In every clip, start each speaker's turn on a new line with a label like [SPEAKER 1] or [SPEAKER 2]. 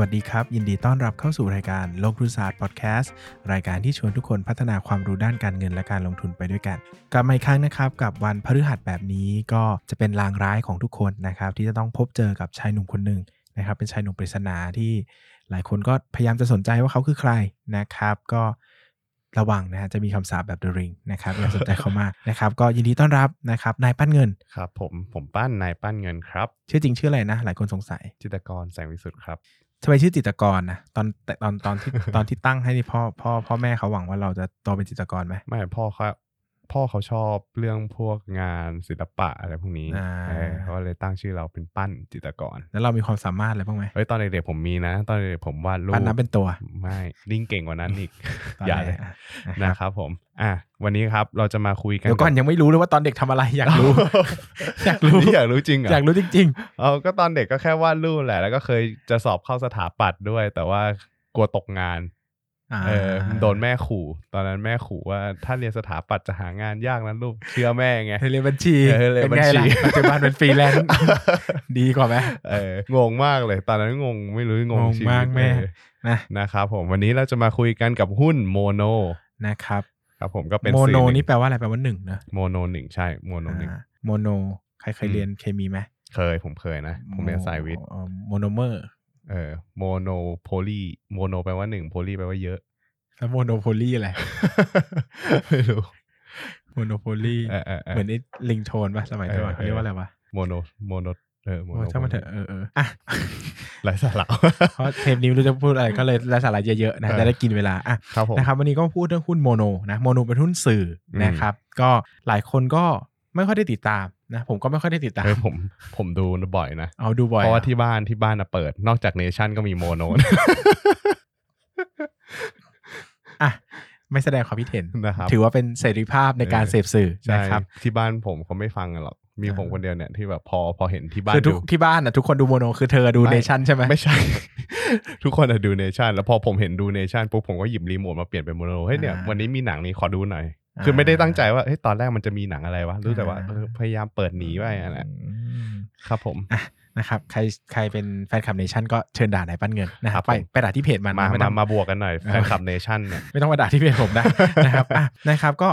[SPEAKER 1] วัสดีครับ ยินดีต้อนรับเข้าสู่รายการลงทุนศาสตร์พอดแคสต์รายการที่ชวนทุกคนพัฒนาความรู้ด้านการเงินและการลงทุนไปด้วยกัน กลับมาอีกครั้งนะครับ กับวันพฤหัสแบบนี้ก็จะเป็นลางร้ายของทุกคนนะครับ ที่จะต้องพบเจอกับชายหนุ่มคนหนึ่งนะครับ เป็นชายหนุ่มปริศนาที่หลายคนก็พยายามจะสนใจว่าเขาคือใครนะครับ ก็ระวังนะฮะจะมีคำสาปแบบ The Ring นะครับอย่าสนใจเขามากนะครับก็ยินดีต้อนรับนะครับนายปั้นเงิน
[SPEAKER 2] ครับผมผมปั้นนายปั้นเงินครับ
[SPEAKER 1] ชื่อจริงชื่ออะไรนะ หลายคนสงสัย
[SPEAKER 2] จิตรกรแสงวิสุทธ์ครับ
[SPEAKER 1] ทำไมชื่อจิตกรนะตอนแต่ตอนตอนที่ตอนที่ตั้งให้นี่พ่อพ่อพ่อแม่เขาหวังว่าเราจะโตเป็นจิตกรไหม
[SPEAKER 2] ไม่พ่อเขา พ่อเขาชอบเรื่องพวกงานศิลปะอะไรพวกนี้
[SPEAKER 1] อ่า
[SPEAKER 2] เออเขาก็เลยตั้งชื่อเราเป็นปั้นจิตรกร
[SPEAKER 1] แล้วเรามีความสามารถอะไรบ้างไหม
[SPEAKER 2] เฮ้ยตอนเด็กๆผมมีนะ ตอนเด็กๆผมวาดรูป
[SPEAKER 1] ปั้นน้ำเป็นตัว
[SPEAKER 2] ไม่ยิ่งเก่งกว่านั้นอีก
[SPEAKER 1] ตอน
[SPEAKER 2] อย่า
[SPEAKER 1] ไหน
[SPEAKER 2] เลย
[SPEAKER 1] อะ
[SPEAKER 2] นะครับผม อะวันนี้ครับเราจะมาคุยกัน
[SPEAKER 1] เดี๋ยวก่อนยังไม่รู้เลยว่าตอนเด็กทำอะไรอยากรู้ อยากรู้
[SPEAKER 2] นี่อยากรู้จริงเหรอ
[SPEAKER 1] อ ยากรู้จริง
[SPEAKER 2] เอาก็ตอนเด็กก็แค่วาดรูปแหละ แล้วก็เคยจะสอบเข้าสถาปัตย์ด้วย แต่ว่ากลัวตกงาน
[SPEAKER 1] ๆอ่า
[SPEAKER 2] เออโดนแม่ขู่ ตอนนั้นแม่ขู่ว่าถ้าเรียนสถาปัตย์จะหางานยากนะลูกเชื่อแม่ไง
[SPEAKER 1] เรียนบัญชี
[SPEAKER 2] เออเรียน
[SPEAKER 1] เป็นไงล่ะ
[SPEAKER 2] บัญชี
[SPEAKER 1] ปัจจุบันเป็นฟรีแลนซ์ดีกว่าไหม
[SPEAKER 2] เอองงมากเลย ตอนนั้นงงไม่รู้งง
[SPEAKER 1] งง
[SPEAKER 2] ชีวิต
[SPEAKER 1] มากแม่
[SPEAKER 2] เออ
[SPEAKER 1] นะ
[SPEAKER 2] นะครับผมวันนี้เราจะมาคุยกันกับหุ้นโมโน
[SPEAKER 1] นะครับ
[SPEAKER 2] ครับผมก็เป็น
[SPEAKER 1] โมโน
[SPEAKER 2] สื่อหง
[SPEAKER 1] นี่แปลว่าอะไรแปลว่าหนึ่งนะ
[SPEAKER 2] โมโนหนึ่งใช่โมโนหนึ่ง
[SPEAKER 1] โมโนใครเคย
[SPEAKER 2] อืม
[SPEAKER 1] เรียนเคมีไหม
[SPEAKER 2] เคยผมเคยนะ ผมเรียนสายวิทย์
[SPEAKER 1] โมโนเมอร์
[SPEAKER 2] เออ mono poly mono แปลว่าหนึ่ง poly แปลว่าเยอะ
[SPEAKER 1] แล้ว monopoly อะไร
[SPEAKER 2] ไม่รู้
[SPEAKER 1] monopoly
[SPEAKER 2] เออเออเออ
[SPEAKER 1] เหมือนไอ้ลิงโทนป่ะสมัยก่อน
[SPEAKER 2] เออ
[SPEAKER 1] เขาเรียกว่าอะไรวะ
[SPEAKER 2] โมโนโมโนเออโม
[SPEAKER 1] โอ้
[SPEAKER 2] โน
[SPEAKER 1] ช่างมันเถอะเออเอออะ
[SPEAKER 2] หลายสาระ
[SPEAKER 1] เพราะเทปนี้ไม่รู้จะพูดอะไรก็เลยไร้สาระเยอะๆนะ
[SPEAKER 2] เออ
[SPEAKER 1] จะได้กินเวลาอะ
[SPEAKER 2] ครับผม
[SPEAKER 1] นะครับวันนี้ก็พูดเรื่องหุ้นโมโนนะโมโนเป็นหุ้นสื่ออ
[SPEAKER 2] ม
[SPEAKER 1] นะครับ ก็หลายคนก็ไม่ค่อยได้ติดตาม นะผมก็ไม่ค่อยได้ติดตาม
[SPEAKER 2] เฮ้ยผมผมดูบ่อยนะ
[SPEAKER 1] เอาดูบ่อย
[SPEAKER 2] เพราะว่า
[SPEAKER 1] อะ
[SPEAKER 2] ที่บ้านที่บ้านนะเปิด นอกจากเนชั่นก็มีโมโน
[SPEAKER 1] อะไม่แสดงความคิดเห็น
[SPEAKER 2] นะครับ
[SPEAKER 1] ถือว่าเป็นเสรีภาพในการ
[SPEAKER 2] เออ
[SPEAKER 1] เสพสื่อ
[SPEAKER 2] ใช่
[SPEAKER 1] นะครับ
[SPEAKER 2] ที่บ้านผมเขาไม่ฟังกันหรอกมี
[SPEAKER 1] อ่า
[SPEAKER 2] ผมคนเดียวเนี่ยที่แบบพอพอเห็นที่บ้าน
[SPEAKER 1] คือทุก
[SPEAKER 2] ดู
[SPEAKER 1] ที่บ้านอะทุกคนดูโมโนคือเธอดู
[SPEAKER 2] ไม่
[SPEAKER 1] เนชั่นใช่ไหม
[SPEAKER 2] ไม่ใช่ ทุกคนอะดูเนชั่นแล้วพอผมเห็นดูเนชั่นปุ๊บผมก็หยิบรีโมทมาเปลี่ยนเป็นโมโนเฮ้ยเนี่ย
[SPEAKER 1] อ่า
[SPEAKER 2] วันนี้มีหนังนี้ขอดูหน่อย
[SPEAKER 1] อ่า
[SPEAKER 2] คือไม่ได้ตั้งใจว่าเฮ้ยตอนแรกมันจะมีหนังอะไรวะรู้แต่ว่า
[SPEAKER 1] อ่า
[SPEAKER 2] เออพยายามเปิดหนีไปอะไร
[SPEAKER 1] อืม
[SPEAKER 2] ครับผม
[SPEAKER 1] อะนะครับใครใครเป็นแฟนคลับเนชั่นก็เชิญด่าในปั้นเงินนะค
[SPEAKER 2] ครั
[SPEAKER 1] รับบไป
[SPEAKER 2] ผม
[SPEAKER 1] ไปด่าที่เพจมัน
[SPEAKER 2] มา
[SPEAKER 1] นะไม่
[SPEAKER 2] มา
[SPEAKER 1] ต้อง
[SPEAKER 2] มาบวกกันหน่อยแฟนคลับเนชั่นเนี่ย
[SPEAKER 1] ไม่ต้องมาด่าที่เพจผมนะนะครับอะนะครับก็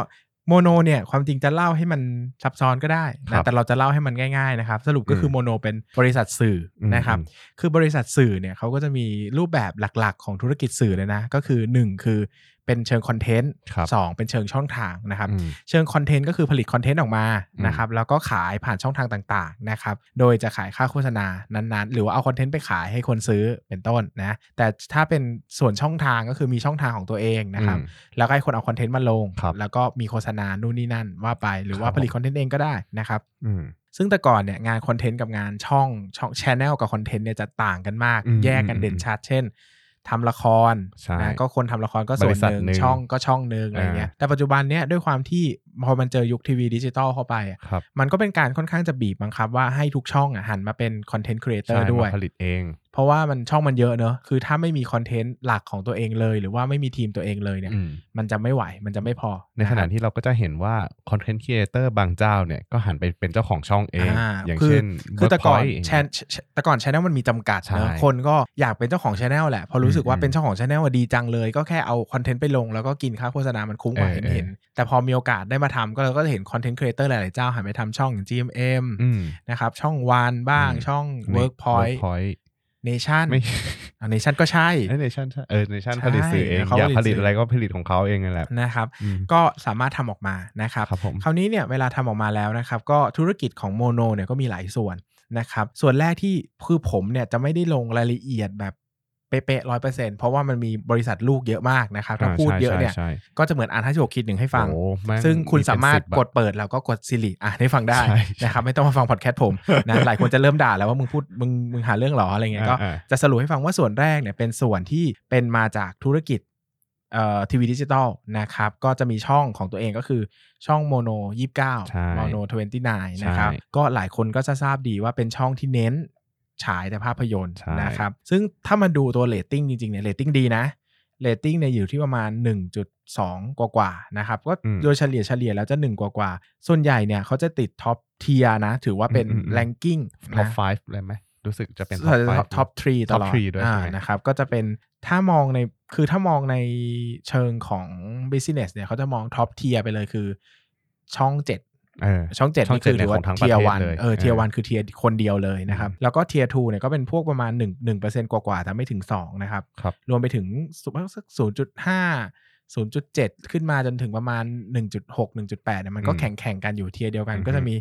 [SPEAKER 1] โมโนเนี่ยความจริงจะเล่าให้มันซับซ้อนก็ได้นะครั
[SPEAKER 2] บ
[SPEAKER 1] แต่เราจะเล่าให้มันง่ายๆนะครับ สรุปก็คือโมโนเป็นบริษัทสื่ออ
[SPEAKER 2] ม
[SPEAKER 1] นะครับ
[SPEAKER 2] อืม
[SPEAKER 1] คือบริษัทสื่อเนี่ยเขาก็จะมีรูปแบบหลักๆ ของธุรกิจสื่อเลยนะ ก็คือ 1 คือ เป็นเชิงคอนเทนต์
[SPEAKER 2] ครับ
[SPEAKER 1] สองเป็นเชิงช่องทางนะครับ
[SPEAKER 2] อืม
[SPEAKER 1] เชิงคอนเทนต์ก็คือผลิตคอนเทนต์ออกมา
[SPEAKER 2] อืม
[SPEAKER 1] นะครับแล้วก็ขายผ่านช่องทางต่างๆนะครับโดยจะขายค่าโฆษณานั้นๆ หรือว่าเอาคอนเทนต์ไปขายให้คนซื้อเป็นต้นนะแต่ถ้าเป็นส่วนช่องทางก็คือมีช่องทางของตัวเองนะครับ
[SPEAKER 2] อืม
[SPEAKER 1] แล้วก็ให้คนเอาคอนเทนต์มาลง
[SPEAKER 2] ครับ
[SPEAKER 1] แล้วก็มีโฆษณานู่นนี่นั่นว่าไปหรือว่า
[SPEAKER 2] ครับ
[SPEAKER 1] ผลิตคอนเทนต์เองก็ได้นะครับ
[SPEAKER 2] อืม
[SPEAKER 1] ซึ่งแต่ก่อนเนี่ยงานคอนเทนต์กับงานช่องช่อง channel กับคอนเทนต์เนี่ยจะต่างกันมาก
[SPEAKER 2] อืม
[SPEAKER 1] แยกกัน
[SPEAKER 2] อืม
[SPEAKER 1] เด่นชัด เช่น ทำละคร
[SPEAKER 2] ใช่
[SPEAKER 1] นะก็คนทำละครก็ส่วน
[SPEAKER 2] บริษัท
[SPEAKER 1] หนึ่ง
[SPEAKER 2] หนึ่ง
[SPEAKER 1] ช่องก็ช่องหนึ่งอะไรเงี้ยแต่ปัจจุบันเนี่ยด้วยความที่ พอมันเจอยุคทีวีดิจิตอลเข้าไปอะ
[SPEAKER 2] ครับ
[SPEAKER 1] มันก็เป็นการค่อนข้างจะบีบบังคับว่าให้ทุกช่องอะหันมาเป็น content creator
[SPEAKER 2] ใช่
[SPEAKER 1] ด้วย
[SPEAKER 2] มาผลิตเอง
[SPEAKER 1] เพราะว่ามันช่องมันเยอะเนอะคือถ้าไม่มีคอนเทนต์หลักของตัวเองเลย หรือว่าไม่มีทีมตัวเองเลยเนี่ย
[SPEAKER 2] อืม
[SPEAKER 1] มันจะไม่ไหวมันจะไม่พอ
[SPEAKER 2] ในขณะที่เราก็จะเห็นว่า content creator บางเจ้าเนี่ยก็หันไปเป็นเจ้าของช่องเอง
[SPEAKER 1] อ่า
[SPEAKER 2] อย่าง
[SPEAKER 1] คือ
[SPEAKER 2] เช่น
[SPEAKER 1] คือแต่ก่อน
[SPEAKER 2] Workpoint
[SPEAKER 1] channel แต่ก่อน channel มันมีจำกัด
[SPEAKER 2] ใช่
[SPEAKER 1] เนอะคนก็อยากเป็นเจ้าของ channel แหละพอรู้สึกว่า
[SPEAKER 2] อืม
[SPEAKER 1] เป็นเจ้าของ channel ดีจังเลย ก็แค่เอาคอนเทนต์ไปลง แล้วก็กินค่าโฆษณามันคุ้มกว่า
[SPEAKER 2] เออ
[SPEAKER 1] เห็น
[SPEAKER 2] เออ
[SPEAKER 1] เห็นแต่พอมีโอกาสได้มาทำก็เราก็จะเห็น content creator หลาย ๆ เจ้าหันไปทำช่องอย่าง GMM
[SPEAKER 2] อืม
[SPEAKER 1] นะครับ ช่องวันบ้าง
[SPEAKER 2] อืม
[SPEAKER 1] ช่อง Workpoint
[SPEAKER 2] Workpoint
[SPEAKER 1] Nation
[SPEAKER 2] ไม่
[SPEAKER 1] อ่า Nation ก็ใช่
[SPEAKER 2] เอ้ Nation เออ Nation
[SPEAKER 1] ใช่
[SPEAKER 2] ผลิตสื่อเอง
[SPEAKER 1] เขา
[SPEAKER 2] อยาก
[SPEAKER 1] ผ
[SPEAKER 2] ผ
[SPEAKER 1] ลิ
[SPEAKER 2] ลิ
[SPEAKER 1] ต
[SPEAKER 2] ต
[SPEAKER 1] สื่ออ
[SPEAKER 2] อะไรก็ผลิตของเขาเองนั่นแหละ
[SPEAKER 1] นะครับ
[SPEAKER 2] อืม
[SPEAKER 1] ก็สามารถทำออกมานะครับ
[SPEAKER 2] ครับผม
[SPEAKER 1] คราวนี้เนี่ยเวลาทำออกมาแล้วนะครับ ก็ธุรกิจของโมโนเนี่ยก็มีหลายส่วนนะครับ ส่วนแรกที่คือผมเนี่ยจะไม่ได้ลงรายละเอียดแบบ เป๊ะๆร้อยเปอร์เซ็นต์เพราะว่ามันมีบริษัทลูกเยอะมากนะครับ ถ้า
[SPEAKER 2] อ่า
[SPEAKER 1] พูด
[SPEAKER 2] ใช่
[SPEAKER 1] เยอะเนี่ย
[SPEAKER 2] ใช่
[SPEAKER 1] ก็จะเหมือนอ่านห้าสิบหกคิดหนึ่งให้ฟัง
[SPEAKER 2] โอ้แม่ง
[SPEAKER 1] ซึ่งคุณ
[SPEAKER 2] เป็น
[SPEAKER 1] สามารถ
[SPEAKER 2] 10อะ
[SPEAKER 1] กดเปิดแล้วก็กดซิลิอะได้ฟังได้
[SPEAKER 2] ใช่
[SPEAKER 1] นะครับ ไม่ต้องมาฟังพอดแคสต์ผมนะหลายคนจะเริ่มด่าแล้วว่ามึงพูดมึงมึงหาเรื่องเหรออะไรเงี้ยก็
[SPEAKER 2] อ่า
[SPEAKER 1] จะสรุปให้ฟังว่าส่วนแรกเนี่ยเป็นส่วนที่เป็นมาจากธุรกิจเอ่อทีวีดิจิตอลนะครับ ก็จะมีช่องของตัวเองก็คือช่องโมโนยี่สิบเก้า
[SPEAKER 2] ใช่
[SPEAKER 1] Mono Twenty-Nine นะครับ
[SPEAKER 2] ใช่
[SPEAKER 1] ก็หลายคนก็จะทราบดีว่าเป็นช่องที่เน้น ฉายแต่ภาพยนตร์
[SPEAKER 2] ใช่
[SPEAKER 1] นะครับ ซึ่งถ้ามาดูตัวเรตติ้งจริงๆเนี่ยเรตติ้งดีนะเรตติ้งเนี่ยอยู่ที่ประมาณ 1.2 กว่ากว่าๆนะครับ ก็
[SPEAKER 2] อืม
[SPEAKER 1] โดยเฉลี่ยเฉลี่ยแล้วจะ 1 กว่ากว่าๆส่วนใหญ่เนี่ยเขาจะติด top tier นะ ถือว่าเป็น
[SPEAKER 2] อืมอืมอืม ranking top
[SPEAKER 1] นะ
[SPEAKER 2] 5เลยไหมรู้สึกจะเป็น
[SPEAKER 1] ท็อป
[SPEAKER 2] 5
[SPEAKER 1] ท็อปทรีต
[SPEAKER 2] Top
[SPEAKER 1] ลอด
[SPEAKER 2] three ด้วย
[SPEAKER 1] อ่า
[SPEAKER 2] ใช่ไหม
[SPEAKER 1] นะครับ ก็จะเป็นถ้ามองในคือถ้ามองในเชิงของ business เนี่ยเขาจะมอง top tier ไปเลยคือช่อง 7
[SPEAKER 2] เออ
[SPEAKER 1] ช่องเจ็ด
[SPEAKER 2] ช่อง
[SPEAKER 1] นี่คือ
[SPEAKER 2] เจ็ด
[SPEAKER 1] ถือว่า
[SPEAKER 2] ของทั้งประเทศ
[SPEAKER 1] tier one
[SPEAKER 2] เลย
[SPEAKER 1] เออ tier one
[SPEAKER 2] เออ
[SPEAKER 1] คือ tier คนเดียวเลยนะครับ แล้วก็เทียทูเนี่ยก็เป็นพวกประมาณ1 1เปอร์เซ็นต์กว่าๆแต่ไม่ถึง2นะครับ
[SPEAKER 2] ครับ
[SPEAKER 1] รวมไปถึงสักศูนย์จุดห้าศูนย์จุดเจ็ดขึ้นมาจนถึงประมาณ1.6 1.8เนี่ยมันก็
[SPEAKER 2] อืม
[SPEAKER 1] แข่งแข่งๆกันอยู่ tier เดียวกัน
[SPEAKER 2] อือฮึ
[SPEAKER 1] ก็จะมี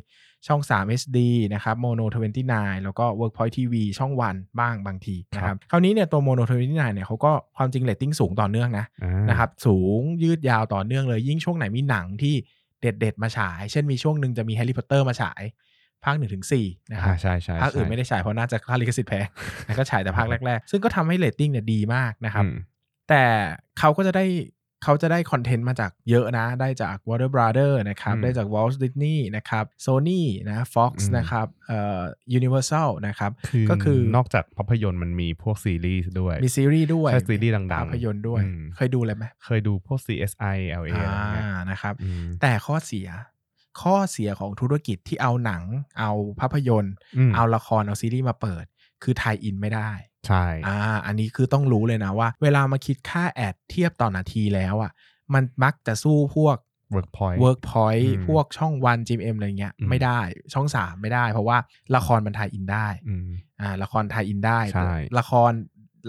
[SPEAKER 1] ช่อง3 HD นะครับ Mono 29แล้วก็ Workpoint TV ช่องวันบ้างบางทีนะครับคราวนี้เนี่ยตัว Mono 29เนี่ยเขาก็ความจริงเรตติ้งสูงต่อเนื่องนะ
[SPEAKER 2] อ่า
[SPEAKER 1] นะครับสูงยืดยาวต่อเนื่องเลยยิ่งช่วงไหนมีหนังที่ เด็ดๆมาฉาย เช่นมีช่วงหนึ่งจะมีแฮร์รี่พอตเตอร์มาฉายภาคหนึ่งถึงสี่นะครั
[SPEAKER 2] อ่าใช่ใช่
[SPEAKER 1] ภาคอื่น
[SPEAKER 2] ใช่
[SPEAKER 1] ไม่ได้ฉายเพราะน่าจะค่าลิขสิทธิ์แพงแล้วก็ฉายแต่ภาคแรก ๆ ซึ่งก็ทำให้เรตติ้งเนี่ยดีมากนะครับ
[SPEAKER 2] อืม
[SPEAKER 1] แต่เขาก็จะได้ เขาจะได้คอนเทนต์มาจากเยอะนะ ได้จาก Warner Brother นะครับ
[SPEAKER 2] อืม
[SPEAKER 1] ได้จาก Walt Disney นะครับ Sony นะ Fox
[SPEAKER 2] อืม
[SPEAKER 1] นะครับเอ่อ Universal นะครับ
[SPEAKER 2] คือ
[SPEAKER 1] ก็คือน
[SPEAKER 2] อกจากภาพยนตร์มันมีพวกซีรีส์ด้วย
[SPEAKER 1] มีซีรีส์ด้วย
[SPEAKER 2] ใช่ซีรีส์ดังๆ
[SPEAKER 1] ภาพยนตร์ด้วย
[SPEAKER 2] อืม
[SPEAKER 1] เคยดูเลยไหม
[SPEAKER 2] เคยดูพวก CSI LA อะไร
[SPEAKER 1] อ่า
[SPEAKER 2] เงี้ย
[SPEAKER 1] นะครับ
[SPEAKER 2] อืม
[SPEAKER 1] แต่ข้อเสียข้อเสียของธุรกิจที่เอาหนัง เอาภาพยนตร์
[SPEAKER 2] อืม
[SPEAKER 1] เอาละคร เอาซีรีส์มาเปิด คือไทยอินไม่ได้
[SPEAKER 2] ใช่
[SPEAKER 1] อ่าอันนี้คือต้องรู้เลยนะว่า เวลามาคิดค่าแอดเทียบต่อนาทีแล้วอะมันมักจะสู้พวก
[SPEAKER 2] Workpoint
[SPEAKER 1] Workpoint
[SPEAKER 2] อืม
[SPEAKER 1] พวกช่องวัน GMM อะไรเงี้ย
[SPEAKER 2] อืม
[SPEAKER 1] ไม่ได้ช่องสามไม่ได้ เพราะว่าละครมัน tie-in ได้
[SPEAKER 2] อืม
[SPEAKER 1] อ่าละคร tie-in ได้
[SPEAKER 2] ใช่
[SPEAKER 1] ละคร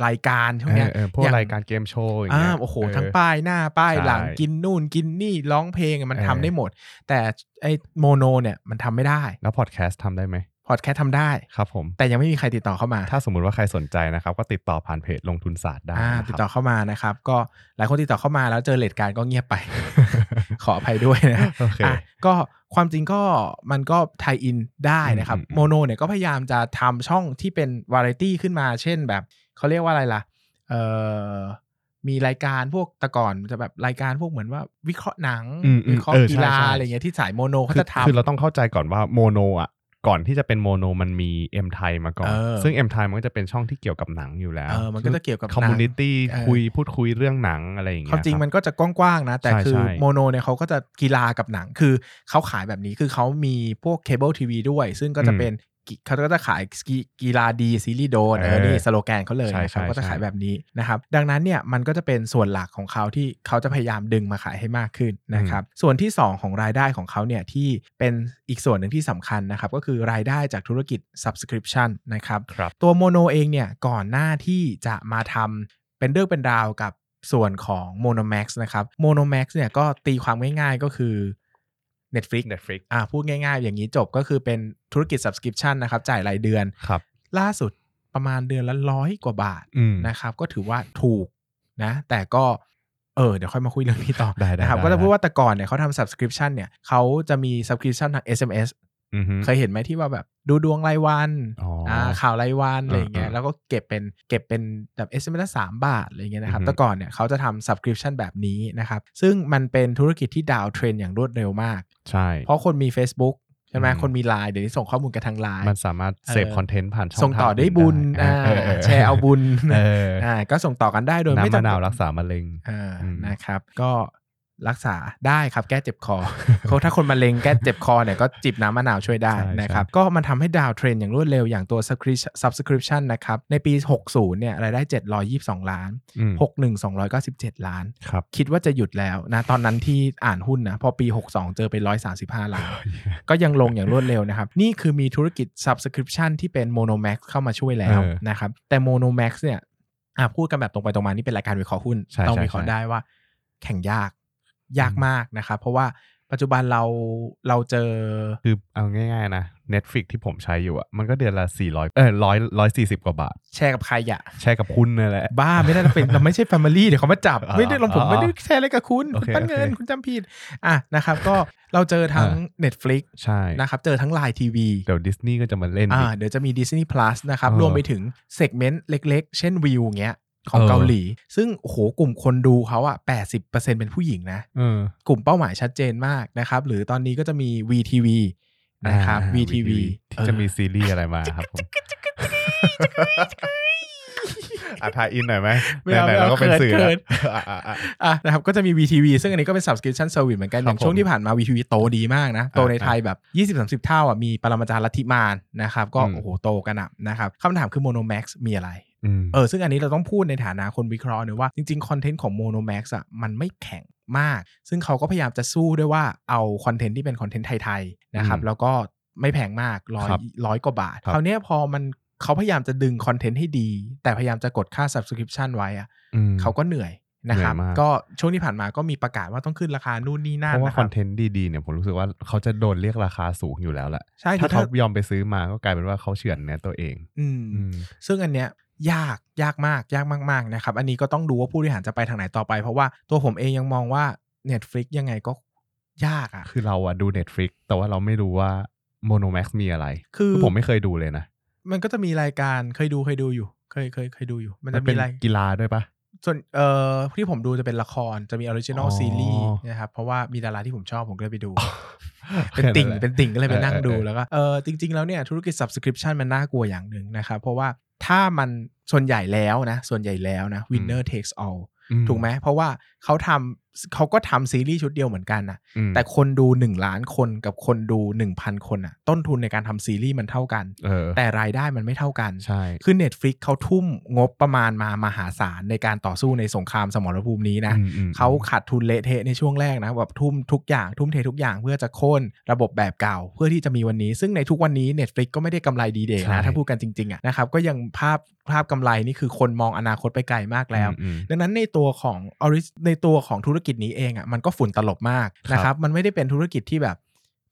[SPEAKER 1] รายการช่วงเนี้ย
[SPEAKER 2] เออเออพวก
[SPEAKER 1] อย่าง
[SPEAKER 2] รายการเกมโชว์อย่าง
[SPEAKER 1] อ่า
[SPEAKER 2] เงี้ย
[SPEAKER 1] โอ้โห
[SPEAKER 2] เทั้
[SPEAKER 1] งป้ายหน้าป้าย
[SPEAKER 2] ใช่
[SPEAKER 1] หลังกินนู่นกินนี่ร้องเพลงอะมัน
[SPEAKER 2] เออ
[SPEAKER 1] ทำได้หมด แต่ไอ้โมโนเนี่ยมันทำไม่ได้
[SPEAKER 2] แล้วพอดแคสต์ทำได้ไหม
[SPEAKER 1] พอดแคสต์ทำได้
[SPEAKER 2] ครับผม
[SPEAKER 1] แต่ยังไม่มีใครติดต่อเข้ามา
[SPEAKER 2] ถ้าสมมุติว่าใครสนใจนะครับ ก็ติดต่อผ่านเพจลงทุนศาสตร์ได้
[SPEAKER 1] อ่า
[SPEAKER 2] นะครับ
[SPEAKER 1] ติดต่อเข้ามานะครับ ก็หลายคนติดต่อเข้ามาแล้วเจอ rate card ก็เงียบไป ขออภัยด้วยนะ
[SPEAKER 2] โอเค
[SPEAKER 1] อะก็ความจริงก็มันก็ไทยอินได้นะครับ
[SPEAKER 2] อืมอืม
[SPEAKER 1] โมโนเนี่ยก็พยายามจะทำช่องที่เป็นวาไรตี้ขึ้นมา เช่นแบบเขาเรียกว่าอะไรล่ะเอ่อมีรายการพวกแต่ก่อนจะแบบรายการพวกเหมือนว่าวิเคราะห์หนัง
[SPEAKER 2] อืมอืม
[SPEAKER 1] วิเคราะ
[SPEAKER 2] ห์กี
[SPEAKER 1] ฬาเออ
[SPEAKER 2] ใช่ใช่
[SPEAKER 1] อะไรเงี้ยที่สายโมโนเขา
[SPEAKER 2] คือ
[SPEAKER 1] จะทำ
[SPEAKER 2] คือเราต้องเข้าใจก่อนว่าโมโนอะ ก่อนที่จะเป็นโมโนมันมี MThai มาก่อน
[SPEAKER 1] เออ
[SPEAKER 2] ซึ่ง MThai มันก็จะเป็นช่องที่เกี่ยวกับหนังอยู่แล้ว
[SPEAKER 1] เออมันก็จะเกี่ยวกับหนัง
[SPEAKER 2] community
[SPEAKER 1] เออ
[SPEAKER 2] คุยพูดคุยเรื่องหนังอะไรอย่างเงี้ยวา
[SPEAKER 1] มจริง
[SPEAKER 2] คบ
[SPEAKER 1] มันก็จะกว้างๆนะ แต่
[SPEAKER 2] ใช่
[SPEAKER 1] คือ
[SPEAKER 2] ใช่
[SPEAKER 1] โมโนเนี่ยเขาก็จะกีฬากับหนังคือเขาขายแบบนี้คือเขามีพวกเคเบิลทีวีด้วย ซึ่งก็จะ
[SPEAKER 2] อืม
[SPEAKER 1] เป็นกิ เขาก็จะขายกีกีฬาดีซีรีส์โดน
[SPEAKER 2] เอ
[SPEAKER 1] เอ
[SPEAKER 2] อ
[SPEAKER 1] อนี่สโลแกนเขาเลย
[SPEAKER 2] ใช่
[SPEAKER 1] นะครับ
[SPEAKER 2] ใช่
[SPEAKER 1] ก็จะขาย
[SPEAKER 2] ใช่
[SPEAKER 1] แบบนี้นะครับ ดังนั้นเนี่ยมันก็จะเป็นส่วนหลักของเขาที่เขาจะพยายามดึงมาขายให้มากขึ้นนะครับ ส่วนที่ 2 ของรายได้ของเขาเนี่ยที่เป็นอีกส่วนหนึ่งที่สำคัญนะครับ ก็คือรายได้จากธุรกิจ subscription นะครับ
[SPEAKER 2] ครับ
[SPEAKER 1] ตัวโมโนเองเนี่ยก่อนหน้าที่จะมาทำเป็นเรื่องเป็นราวกับส่วนของ Monomax นะครับ Monomax เนี่ยก็ตีความง่ายๆก็คือ Netflix
[SPEAKER 2] Netflix
[SPEAKER 1] อ่าพูดง่ายๆ อย่างนี้จบก็คือเป็นธุรกิจ subscription นะครับ จ่ายรายเดือน
[SPEAKER 2] ครับ
[SPEAKER 1] ล่าสุดประมาณเดือนละร้อยกว่าบาท
[SPEAKER 2] อืม
[SPEAKER 1] นะครับ ก็ถือว่าถูกนะ แต่ก็เออเดี๋ยวค่อยมาคุยเรื่องนี้ต่อ
[SPEAKER 2] ได้ได้
[SPEAKER 1] นะครับ
[SPEAKER 2] ได้
[SPEAKER 1] ก็จะพูดว่าแต่ก่อนเนี่ยเขาทำ subscription เนี่ยเขาจะมี subscription ทาง SMS
[SPEAKER 2] อือฮึ
[SPEAKER 1] เคยเห็นไหมที่ว่าแบบดูดวงรายวัน
[SPEAKER 2] อ๋ออ่า
[SPEAKER 1] ข่าวรายวันอะไรอย่างเงี้ย
[SPEAKER 2] อ่าๆ
[SPEAKER 1] แล้วก็เก็บเป็นเก็บเป็นแบบ SMS ละสามบาทอะไรอย่างเงี้ยนะครับ
[SPEAKER 2] อือฮึ
[SPEAKER 1] แต่ก่อนเนี่ยเขาจะทำ subscription แบบนี้นะครับ ซึ่งมันเป็นธุรกิจที่ downtrend อย่างรวดเร็วมาก
[SPEAKER 2] ใช่
[SPEAKER 1] เพราะคนมี Facebook ใช่ไหม
[SPEAKER 2] อืม
[SPEAKER 1] คนมีไลน์เดี๋ยวนี้ส่งข้อมูลกันทางไลน์
[SPEAKER 2] มันสามารถเสพ
[SPEAKER 1] เออ
[SPEAKER 2] คอนเทนต์ผ่านช่องทางอื่น
[SPEAKER 1] ส่งต่อได้บุญ
[SPEAKER 2] อ่าเออเออ
[SPEAKER 1] แชร์เอาบุญ
[SPEAKER 2] เออ
[SPEAKER 1] อ่าก็ส่งต่อกันได้โดยไม่จำเป็
[SPEAKER 2] นน้ำมะ
[SPEAKER 1] จำ
[SPEAKER 2] นาวรักษามะเร็ง
[SPEAKER 1] อ่า
[SPEAKER 2] อืม
[SPEAKER 1] นะครับ ก็ รักษาได้ครับแก้เจ็บคอเขาถ้าคนมะเร็งแก้เจ็บคอเนี่ยก็จิบน้ำมะนาวช่วยได้
[SPEAKER 2] ใช่
[SPEAKER 1] นะครับ
[SPEAKER 2] ใช่
[SPEAKER 1] ก็มันทำให้ดาวเทรนอย่างรวดเร็วอย่างตัว subscription subscription นะครับในปี 60เนี่ยรายได้ 722 ล้าน
[SPEAKER 2] อืม
[SPEAKER 1] 61 297 ล้าน
[SPEAKER 2] ครับ
[SPEAKER 1] คิดว่าจะหยุดแล้วนะตอนนั้นที่อ่านหุ้นนะพอปี 62 เจอไป 135 ล้าน ก็ยังลงอย่างรวดเร็วนะครับ นี่คือมีธุรกิจ subscription ที่เป็น Monomax เข้ามาช่วยแล้ว
[SPEAKER 2] เออ
[SPEAKER 1] นะครับแต่ Monomax เนี่ยอะพูดกันแบบตรงไปตรงมานี่เป็นรายการวิเคราะห์หุ้น
[SPEAKER 2] ใช่
[SPEAKER 1] ต้อง
[SPEAKER 2] ใช่
[SPEAKER 1] วิเคราะห์
[SPEAKER 2] ใช่
[SPEAKER 1] ได้ว่าแข่งยาก ยาก
[SPEAKER 2] อืม
[SPEAKER 1] มากนะครับ เพราะว่าปัจจุบันเราเราเจอ
[SPEAKER 2] คือเอาง่ายๆนะ Netflix ที่ผมใช้อยู่อะมันก็เดือนละ 400 เออร้อยร้อยสี่สิบกว่าบาท
[SPEAKER 1] แชร์กับใครอะ
[SPEAKER 2] แชร์กับคุณนั่นแหละ
[SPEAKER 1] บ้าไม่ได้เราเป็นเราไม่ใช่ Family เดี๋ยวเขามาจับ
[SPEAKER 2] อ๋อ
[SPEAKER 1] ไม่ได้เราผม
[SPEAKER 2] อ๋อ
[SPEAKER 1] ไม่ได้แชร์อะไรกับคุณ
[SPEAKER 2] โอ
[SPEAKER 1] คุณ
[SPEAKER 2] เค
[SPEAKER 1] ปั้นเงิน
[SPEAKER 2] โอเค
[SPEAKER 1] คุณจำผิด อะนะครับ ก็เราเจอทั้ง Netflix
[SPEAKER 2] ใช่
[SPEAKER 1] นะครับ เจอทั้ง Line TV
[SPEAKER 2] เดี๋ยวดิสนีย์ก็จะมาเล่น
[SPEAKER 1] อ่า
[SPEAKER 2] อีก
[SPEAKER 1] เดี๋ยวจะมี Disney Plus นะครับ
[SPEAKER 2] เออ
[SPEAKER 1] รวมไปถึง segment เล็ก ๆ เช่นวิวเงี้ย ของ
[SPEAKER 2] เออ
[SPEAKER 1] เกาหลี ซึ่งโอ้โหกลุ่มคนดูเขาอะ80%เป็นผู้หญิงนะ
[SPEAKER 2] เออ
[SPEAKER 1] กลุ่มเป้าหมายชัดเจนมากนะครับ หรือตอนนี้ก็จะมี VTV นะครับ
[SPEAKER 2] อ่า
[SPEAKER 1] VTV
[SPEAKER 2] ที่จะมีซีรีส์อะไรมาครับผมอะทายอินหน่อยไหม
[SPEAKER 1] ไม่เอา
[SPEAKER 2] ไหนๆ
[SPEAKER 1] ไม่เอา
[SPEAKER 2] เราก็เป็นสื่อ
[SPEAKER 1] เขิ
[SPEAKER 2] แล้ว
[SPEAKER 1] น
[SPEAKER 2] อะอะอะ
[SPEAKER 1] อะนะครับก็จะมี VTV ซึ่งอันนี้ก็เป็น subscription service เหมือนกัน
[SPEAKER 2] ค
[SPEAKER 1] อ
[SPEAKER 2] รับ
[SPEAKER 1] ย่างช่วง
[SPEAKER 2] ผม
[SPEAKER 1] ที่ผ่านมา VTV โตดีมากนะ โตใน
[SPEAKER 2] อ่า
[SPEAKER 1] ไทยแบบ 20-30 เท่าอะมีปรมาจารย์ลัทธิมานนะครับ ก็
[SPEAKER 2] อืม
[SPEAKER 1] โอ้โหโตกันอะนะครับคำถามคือ Monomax มีอะไร
[SPEAKER 2] อืม
[SPEAKER 1] เออซึ่งอันนี้เราต้องพูดในฐานะคนวิเคราะห์เนอะว่าจริงๆ คอนเทนต์ของ Monomax อะมันไม่แข็งมาก ซึ่งเขาก็พยายามจะสู้ด้วยว่าเอาคอนเทนต์ที่เป็นคอนเทนต์ไทยๆนะครับ
[SPEAKER 2] อืม
[SPEAKER 1] แล้วก็ไม่แพงมากร้อย
[SPEAKER 2] ครับ
[SPEAKER 1] ร้อยกว่าบาท
[SPEAKER 2] ครับ
[SPEAKER 1] คราวเนี้ยพอมันเขาพยายามจะดึงคอนเทนต์ให้ดี แต่พยายามจะกดค่า subscription ไว้อะ
[SPEAKER 2] อืม
[SPEAKER 1] เขาก็เหนื่อยนะครับ
[SPEAKER 2] เหนื่อยมาก
[SPEAKER 1] ก็ช่วงที่ผ่านมาก็มีประกาศว่าต้องขึ้นราคานู่นนี่นั่
[SPEAKER 2] เพ
[SPEAKER 1] น
[SPEAKER 2] ราะว่า
[SPEAKER 1] นะ
[SPEAKER 2] ค
[SPEAKER 1] ค
[SPEAKER 2] อ
[SPEAKER 1] รั
[SPEAKER 2] น
[SPEAKER 1] บ
[SPEAKER 2] เทนต์ดีๆเนี่ยผมรู้สึกว่าเขาจะโดนเรียกราคาสูงอยู่แล้วแหละ
[SPEAKER 1] ใช่
[SPEAKER 2] ถ้า
[SPEAKER 1] คือ
[SPEAKER 2] เขา
[SPEAKER 1] ถ้า
[SPEAKER 2] ยอมไปซื้อมาก็กลายเป็นว่าเขาเฉือนเนื้อตัวเอง
[SPEAKER 1] อืม
[SPEAKER 2] อืม
[SPEAKER 1] ซึ่งอันเนี้ย ยากยากมากยากมากๆนะครับ อันนี้ก็ต้องดูว่าผู้บริหารจะไปทางไหนต่อไป เพราะว่าตัวผมเองยังมองว่า Netflix ยังไงก็ยากอะ่ะ
[SPEAKER 2] คือเราอะดู Netflix แต่ว่าเราไม่รู้ว่า Monomax มีอะไร
[SPEAKER 1] คือ
[SPEAKER 2] ผมไม่เคยดูเลยนะ
[SPEAKER 1] มันก็จะมีรายการเคยดูเคยดูอยู่ เคยเคยเคยดูอยู่ มัน
[SPEAKER 2] มั
[SPEAKER 1] จะ
[SPEAKER 2] นเป็
[SPEAKER 1] มี
[SPEAKER 2] น
[SPEAKER 1] ราย
[SPEAKER 2] กีฬาด้วยปะ
[SPEAKER 1] ส่วนเอ่อที่ผมดูจะเป็นละครจะมี original อ๋อซีรีส์นะครับ เพราะว่ามีดาราที่ผมชอบผมก็เลยไปดู เป็น
[SPEAKER 2] แค่
[SPEAKER 1] ติ่ง
[SPEAKER 2] แหละ
[SPEAKER 1] เป็นติ่งก็เลยไปนั่งดู
[SPEAKER 2] เออเออ
[SPEAKER 1] แล้วก็เออจริง ๆ แล้วเนี่ยธุรกิจ subscription มันน่ากลัวอย่างหนึ่งนะครับ เพราะว่า ถ้ามันส่วนใหญ่แล้วนะ ส่วนใหญ่แล้วนะ winner takes all
[SPEAKER 2] อื
[SPEAKER 1] ถูกไหมเพราะว่าเขาทำ เขาก็ทำซีรีส์ชุดเดียวเหมือนกันนะ
[SPEAKER 2] อืม
[SPEAKER 1] แต่คนดู1ล้านคนกับคนดู1,000คนอะต้นทุนในการทำซีรีส์มันเท่ากัน
[SPEAKER 2] เออ
[SPEAKER 1] แต่รายได้มันไม่เท่ากัน
[SPEAKER 2] ใช่
[SPEAKER 1] คือ Netflix เขาทุ่มงบประมาณมามหาศาลในการต่อสู้ในสงครามสมรภูมินี้นะ
[SPEAKER 2] อืมอืม
[SPEAKER 1] เขาขาดทุนเละเทะในช่วงแรกนะแบบทุ่มทุกอย่างทุ่มเททุกอย่างเพื่อจะโค่นระบบแบบเก่าเพื่อที่จะมีวันนี้ ซึ่งในทุกวันนี้ Netflix ก็ไม่ได้กำไรดีเด่นะถ้าพูดกันจริงๆอะนะครับก็ยังภาพภาพกำไรนี่คือคนมองอนาคตไปไกลมากแล้ว
[SPEAKER 2] อืม
[SPEAKER 1] ดังนั้นในตัวของออริในตัวของธุรกิจนี้เองอะมันก็ฝุ่นตลบมากนะครับมันไม่ได้เป็นธุรกิจที่แบบ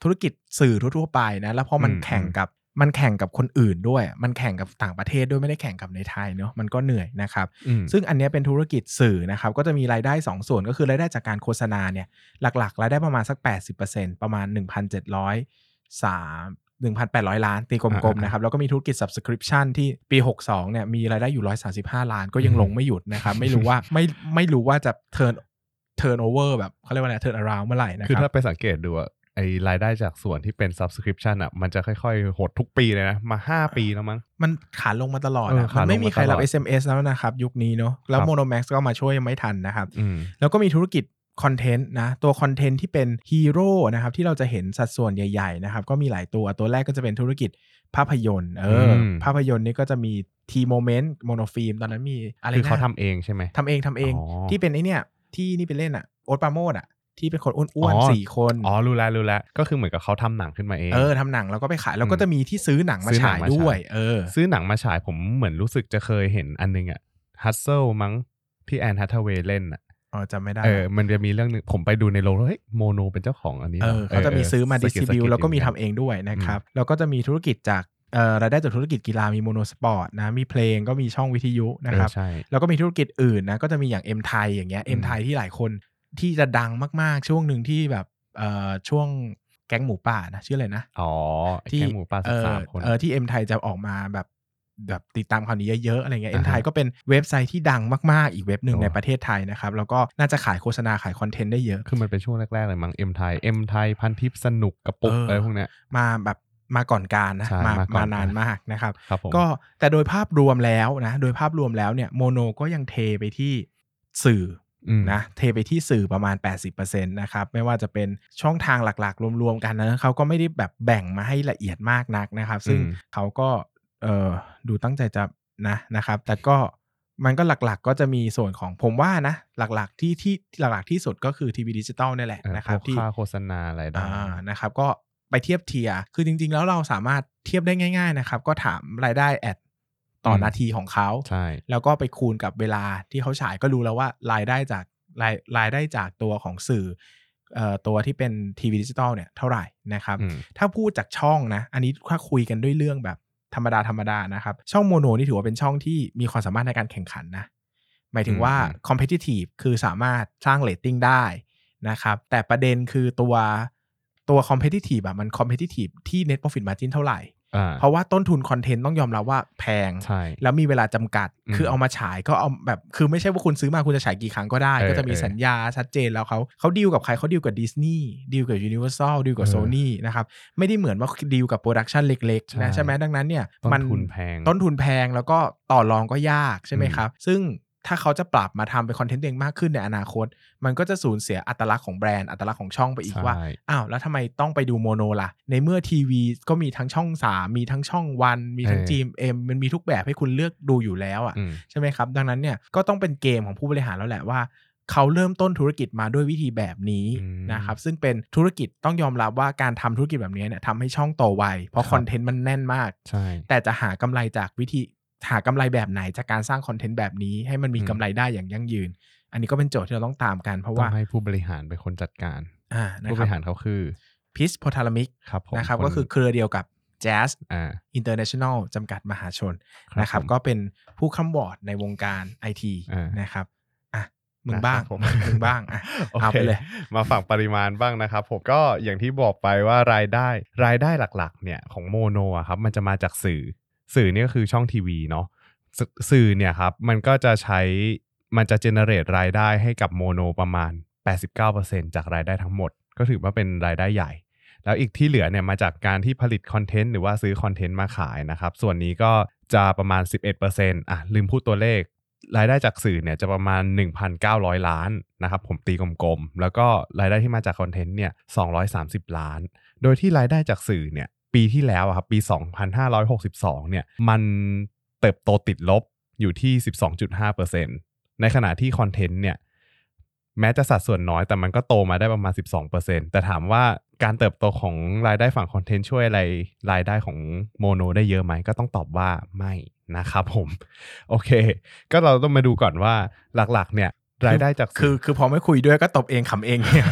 [SPEAKER 1] ธุรกิจสื่อทั่วๆไปนะแล้วพอมัน
[SPEAKER 2] อืม
[SPEAKER 1] แข่งกับมันแข่งกับคนอื่นด้วย มันแข่งกับต่างประเทศด้วยไม่ได้แข่งกับในไทยเนาะมันก็เหนื่อยนะครับ
[SPEAKER 2] อืม
[SPEAKER 1] ซึ่งอันเนี้ยเป็นธุรกิจสื่อนะครับ ก็จะมีรายได้ 2 ส่วนก็คือรายได้จากการโฆษณาเนี่ย หลักๆรายได้ประมาณสัก 80%ประมาณ 1,703 1,800 ล้าน ตีกลมๆนะครับ แล้วก็มีธุรกิจ subscription ที่ปี 62เนี่ยมีรายได้อยู่ 135 ล้านก็ยังลงไม่หยุดนะครับ ไม่รู้ว่าไม่ไม่รู้ว่าจะ turn turn over แบบเขาเรียกว่าอะไร turn around เมื่อไหร่นะ
[SPEAKER 2] คือ
[SPEAKER 1] ครั
[SPEAKER 2] ถ้า
[SPEAKER 1] บ
[SPEAKER 2] ไปสังเกตดูอะไอรายได้จากส่วนที่เป็น subscription อะมันจะค่อยๆ หดทุกปีเลยนะ มา 5 ปีแล้วมั้ง
[SPEAKER 1] มันขาลงมาตลอด
[SPEAKER 2] เออ
[SPEAKER 1] อะ
[SPEAKER 2] ขาลง
[SPEAKER 1] มันไม่มีใครรับ
[SPEAKER 2] มาตลอด
[SPEAKER 1] SMS แล้วนะครับ ยุคนี้เนาะแล้ว
[SPEAKER 2] ครับ
[SPEAKER 1] Monomax ก็มาช่วยยังไม่ทันนะครับ
[SPEAKER 2] อืม
[SPEAKER 1] แล้วก็มีธุรกิจคอนเทนต์นะ ตัวคอนเทนต์ที่เป็นฮีโร่นะครับ ที่เราจะเห็นสัดส่วนใหญ่ๆนะครับ ก็มีหลายตัวตัวแรกก็จะเป็นธุรกิจภาพยนตร์เอออ
[SPEAKER 2] ม
[SPEAKER 1] ภาพยนตร์นี่ก็จะมีทีโมเมนต์โมโนฟิล์มตอนนั้นมีอะไร
[SPEAKER 2] คือเขา
[SPEAKER 1] นะ
[SPEAKER 2] ทำเองใช่ไหม
[SPEAKER 1] ทำเองทำเอง
[SPEAKER 2] อ๋อ
[SPEAKER 1] ที่เป็นไอเนี่ย ที่นี่ไปเล่นอะโอ๊ตปราโมดอะที่เป็นคนอ้วน
[SPEAKER 2] อ๋อ
[SPEAKER 1] ๆสี่คน
[SPEAKER 2] อ๋อ รู้แล้วรู้แล้ว ก็คือเหมือนกับเขาทำหนังขึ้นมาเอง
[SPEAKER 1] เออทำหนังแล้วก็ไปขาย แล้วก็
[SPEAKER 2] อืม
[SPEAKER 1] จะมีที่ซื้อหนังมา
[SPEAKER 2] ซื้อหนั
[SPEAKER 1] ฉางย
[SPEAKER 2] มาฉาย
[SPEAKER 1] ด้วย เออ
[SPEAKER 2] ซื้อหนังมาฉายผมเหมือนรู้สึกจะเคยเห็นอันนึงอะฮัตเซิลมั้งที่แอนฮัตเวย์เล่นอะ
[SPEAKER 1] อ๋อจำไม่ได้
[SPEAKER 2] เออ มันจะมีเรื่องหนึงผมไปดูในโรงแล้วเฮ้ยโมโนเป็นเจ้าของอันนี้ห
[SPEAKER 1] เอ
[SPEAKER 2] ร
[SPEAKER 1] อเขาจะมีซื้อมา
[SPEAKER 2] ส
[SPEAKER 1] ดิ
[SPEAKER 2] กิ
[SPEAKER 1] ส
[SPEAKER 2] ล
[SPEAKER 1] ติบิว
[SPEAKER 2] สกิ
[SPEAKER 1] แล้วก็มี
[SPEAKER 2] อยู่
[SPEAKER 1] ทำเองด้วยนะครับ แล้วก็จะมีธุรกิจจากเอ่อ รายได้จากธุรกิจกีฬามีโมโนสปอร์ตนะ มีเพลงก็มีช่องวิทยุนะครับ
[SPEAKER 2] เออใช่
[SPEAKER 1] แล้วก็มีธุรกิจอื่นนะ ก็จะมีอย่างเอ็มไทยอย่างเงี้ย
[SPEAKER 2] อื
[SPEAKER 1] เอ็ม
[SPEAKER 2] ม
[SPEAKER 1] ไทยที่หลายคนที่จะดังมากๆ ช่วงหนึ่งที่แบบเอ่อช่วงแก๊งหมูป่านะ ชื่ออะไรนะ
[SPEAKER 2] อ๋อไอ้
[SPEAKER 1] ที่
[SPEAKER 2] แค่หมูป่า
[SPEAKER 1] เอ
[SPEAKER 2] สิบสามคน
[SPEAKER 1] เออที่เอ็มไทยจะออกมาแบบแบบติดตามข่าวนี้เยอะๆอะไรเงี้ยเอ็ม
[SPEAKER 2] อ่าฮะ
[SPEAKER 1] ไทยก็เป็นเว็บไซต์ที่ดังมากๆ อีกเว็บหนึ่ง
[SPEAKER 2] โอ้
[SPEAKER 1] ในประเทศไทยนะครับ แล้วก็น่าจะขายโฆษณาขายคอนเทนต์ได้เยอะ
[SPEAKER 2] คือมันเป็นช่วงแรกๆเลยมั้งเอ็มไทยเอ็มไทยพันทิปสนุกกระปุก
[SPEAKER 1] เอออ
[SPEAKER 2] อะไรพวกเนี้ย
[SPEAKER 1] มาแบบ มาก่อนการนะ
[SPEAKER 2] ใช่
[SPEAKER 1] มา
[SPEAKER 2] มาก่อน
[SPEAKER 1] การมานา
[SPEAKER 2] น
[SPEAKER 1] มากนะครับ
[SPEAKER 2] ครับผม
[SPEAKER 1] ก็แต่โดยภาพรวมแล้วนะโดยภาพรวมแล้วเนี่ยโมโนก็ยังเทไปที่สื่อ
[SPEAKER 2] อืม
[SPEAKER 1] นะเทไปที่สื่อประมาณ 80%นะครับไม่ว่าจะเป็นช่องทางหลักๆ รวมๆกันนะเขาก็ไม่ได้แบบแบ่งมาให้ละเอียดมากนักนะครับ ซึ่ง
[SPEAKER 2] อืม
[SPEAKER 1] เขาก็เออดูตั้งใจจะนะนะครับ แต่ก็มันก็หลักๆก็จะมีส่วนของผมว่านะ หลักๆที่ที่หลักๆที่สุดก็คือทีวีดิจิตอลนี่แหละ
[SPEAKER 2] เออ
[SPEAKER 1] นะครับ
[SPEAKER 2] พวก
[SPEAKER 1] ที่
[SPEAKER 2] ค่าโฆษณาอะไรได้
[SPEAKER 1] อ่านะครับ ก็ ไปเทียบเทียร์คือจริง ๆ แล้วเราสามารถเทียบได้ง่าย ๆ นะครับ ก็ถามรายได้ adต่อนาทีอืมของเขา
[SPEAKER 2] ใช่
[SPEAKER 1] แล้วก็ไปคูณกับเวลาที่เขาฉายก็รู้แล้วว่ารายได้จากรายรายได้จากตัวของสื่อเอ่อตัวที่เป็นทีวีดิจิตอลเนี่ยเท่าไหร่นะครับ
[SPEAKER 2] อืม
[SPEAKER 1] ถ้าพูดจากช่องนะ อันนี้ถ้าคุยกันด้วยเรื่องแบบธรรมดาธรรมดานะครับ ช่องโมโนนี่ถือว่าเป็นช่องที่มีความสามารถในการแข่งขันนะ หมายถึงว่า
[SPEAKER 2] อืม
[SPEAKER 1] competitive คือสามารถสร้างเรตติ้งได้นะครับ แต่ประเด็นคือตัว ตัว competitive อะมัน competitive ที่ net profit margin เท่าไหร่
[SPEAKER 2] อ่า
[SPEAKER 1] เพราะว่าต้นทุนคอนเทนต์ต้องยอมรับว่าแพง
[SPEAKER 2] ใช่
[SPEAKER 1] แล้วมีเวลาจำกัด
[SPEAKER 2] อืม
[SPEAKER 1] คือเอามาฉายก็เอาแบบ คือไม่ใช่ว่าคุณซื้อมาคุณจะฉายกี่ครั้งก็ได้
[SPEAKER 2] เออ
[SPEAKER 1] ก็จะมี
[SPEAKER 2] เออ
[SPEAKER 1] สัญญาชัดเจนแล้วเขาเขาดีลกับใครเขาดีลกับดิสนีย์ดีลกับยูนิเวอร์แซลดีลกับ
[SPEAKER 2] เออ
[SPEAKER 1] โซนี่นะครับ ไม่ได้เหมือนว่าดีลกับ production เล็กๆนะ
[SPEAKER 2] ใช่
[SPEAKER 1] ใช่ไหมดังนั้นเนี่ย
[SPEAKER 2] ต้น
[SPEAKER 1] ทุน
[SPEAKER 2] มันแพง
[SPEAKER 1] ต้นทุนแพง แล้วก็ต่อรองก็ยากใช่ไหม
[SPEAKER 2] อืม
[SPEAKER 1] ครับ ซึ่ง ถ้าเขาจะปรับมาทำเป็นคอนเทนต์ตัวเองมากขึ้นในอนาคต มันก็จะสูญเสียอัตลักษณ์ของแบรนด์อัตลักษณ์ของช่องไปอีกว่า
[SPEAKER 2] ใช่
[SPEAKER 1] อ้าวแล้วทำไมต้องไปดูโมโนล่ะ ในเมื่อทีวีก็มีทั้งช่อง3มีทั้งช่องวัน มีทั้ง
[SPEAKER 2] เออ
[SPEAKER 1] GMM มันมีทุกแบบให้คุณเลือกดูอยู่แล้วอะ
[SPEAKER 2] อืม
[SPEAKER 1] ใช่ไหมครับ ดังนั้นเนี่ยก็ต้องเป็นเกมของผู้บริหารแล้วแหละว่าเขาเริ่มต้นธุรกิจมาด้วยวิธีแบบนี้
[SPEAKER 2] อืม
[SPEAKER 1] นะครับซึ่งเป็นธุรกิจต้องยอมรับว่าการทำธุรกิจแบบนี้เนี่ยทำให้ช่องโตไวเพราะ
[SPEAKER 2] ครับ
[SPEAKER 1] คอนเทนต์มันแน่นมาก
[SPEAKER 2] ใช่
[SPEAKER 1] แต่จะหากำไรจากวิธี หากำไรแบบไหนจากการสร้างคอนเทนต์แบบนี้ให้มันมี
[SPEAKER 2] อืม
[SPEAKER 1] กำไรได้อย่างยั่งยืน อันนี้ก็เป็นโจทย์ที่เราต้องตามกัน เพราะ
[SPEAKER 2] ต้อ
[SPEAKER 1] ว่า
[SPEAKER 2] งให้ผู้บริหารเป็นคนจัดการ
[SPEAKER 1] อ่านะ
[SPEAKER 2] ผู้
[SPEAKER 1] ค
[SPEAKER 2] บ
[SPEAKER 1] รับ
[SPEAKER 2] ริหารเขาคือ
[SPEAKER 1] พิสโพทาลามิก
[SPEAKER 2] ครับผม
[SPEAKER 1] นะครับ
[SPEAKER 2] น
[SPEAKER 1] ก็คือเครือเดียวกับ Jazz
[SPEAKER 2] อ่า
[SPEAKER 1] International จำกัดมหาชนนะครับ
[SPEAKER 2] ผม
[SPEAKER 1] ก็เป็นผู้ค้ำบอร์ดในวงการไอที
[SPEAKER 2] อ่าน
[SPEAKER 1] นะครับอะมึง
[SPEAKER 2] นะครับ
[SPEAKER 1] บ้าง
[SPEAKER 2] ผม
[SPEAKER 1] มึงบ้างอะ
[SPEAKER 2] โอ
[SPEAKER 1] เอา
[SPEAKER 2] เค
[SPEAKER 1] ไปเลย
[SPEAKER 2] มาฝั่งปริมาณบ้างนะครับผมก็อย่างที่บอกไปว่ารายได้รายได้หลักๆเนี่ยของโมโนอะครับมันจะมาจากสื่อ สื่อเนี่ยก็คือช่องทีวีเนาะสสื่อเนี่ยครับมันก็จะใช้มันจะเจเนเรตรายได้ให้กับโมโนประมาณ 89%จากรายได้ทั้งหมด ก็ถือว่าเป็นรายได้ใหญ่ แล้วอีกที่เหลือเนี่ยมาจากการที่ผลิตคอนเทนต์หรือว่าซื้อคอนเทนต์มาขายนะครับ ส่วนนี้ก็จะประมาณ 11%อะลืมพูดตัวเลข รายได้จากสื่อเนี่ยจะประมาณ 1,900 ล้านนะครับ ผมตีกลมๆ แล้วก็รายได้ที่มาจากคอนเทนต์เนี่ย230 ล้าน โดยที่รายได้จากสื่อเนี่ย ปีที่แล้วอะครับปี 2562 เนี่ยมันเติบโตติดลบอยู่ที่ 12.5%ในขณะที่คอนเทนต์เนี่ยแม้จะสัดส่วนน้อยแต่มันก็โตมาได้ประมาณ 12%แต่ถามว่าการเติบโตของรายได้ฝั่งคอนเทนต์ช่วยอะไรรายได้ของโมโนได้เยอะไหมก็ต้องตอบว่าไม่นะครับผม โอเค ก็เราต้องมาดูก่อนว่าหลักๆเนี่ย รายได้จาก
[SPEAKER 1] คื
[SPEAKER 2] สื่
[SPEAKER 1] อคือพอไม่คุยด้วยก็ตบเองขำเองเนี่ย